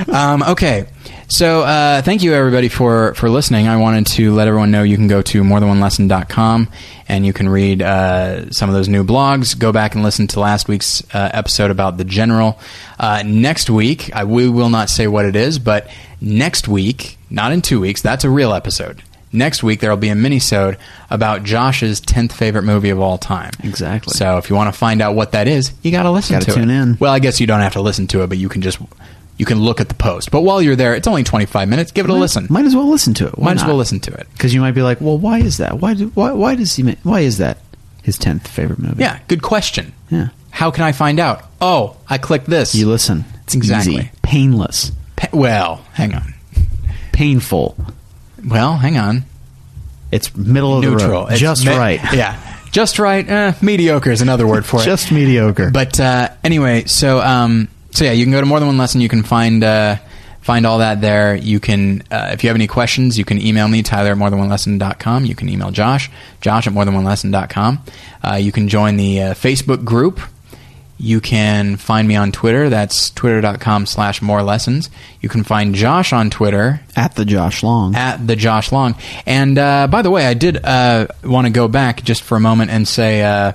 um, okay. So, uh, thank you everybody for, for listening. I wanted to let everyone know you can go to morethanonelesson.com and you can read uh, some of those new blogs. Go back and listen to last week's uh, episode about the general. Uh, next week, I, we will not say what it is, but next week, not in two weeks, that's a real episode. Next week, there will be a mini-sode about Josh's 10th favorite movie of all time. Exactly. So if you want to find out what that is, you got to listen Gotta to tune it. in. Well, I guess you don't have to listen to it, but you can just you can look at the post. But while you're there, it's only 25 minutes. Give it a listen. Might as well listen to it. Why Might as well listen to it. Because you might be like, well, why is that? Why do, why why does he? Why is that his tenth favorite movie? Yeah, good question. yeah. How can I find out? Oh, I clicked this. You listen. It's Exactly. easy, painless, Pa- well, hang on. painful. Well, hang on. It's middle of the road, It's just me- right. Yeah, just right. Eh, mediocre is another word for it. just mediocre. But uh, anyway, so um, so yeah, you can go to more than one lesson. You can find uh, find all that there. You can, uh, if you have any questions, you can email me Tyler at more than one lesson.com. You can email Josh, Josh at more than one lesson.com. Uh, you can join the uh, Facebook group. You can find me on Twitter. That's twitter.com slash more lessons. You can find Josh on Twitter at the Josh Long. at the Josh Long. And uh, by the way, I did uh, want to go back just for a moment and say uh,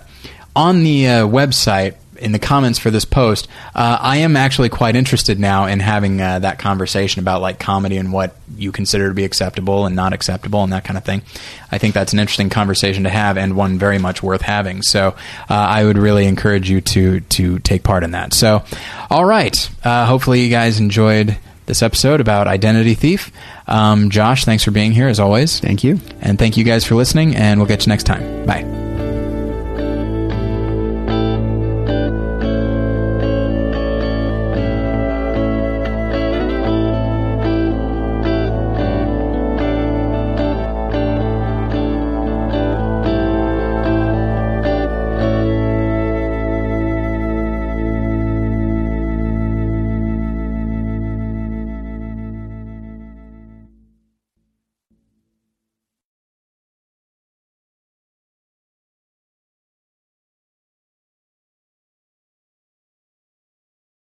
on the uh, website. In the comments for this post, uh, I am actually quite interested now in having uh, that conversation about like comedy and what you consider to be acceptable and not acceptable and that kind of thing. I think that's an interesting conversation to have and one very much worth having. So uh, I would really encourage you to to take part in that. So, all right. Uh, hopefully, you guys enjoyed this episode about Identity Thief. Um, Josh, thanks for being here as always. Thank you. And thank you guys for listening, and we'll get you next time. Bye.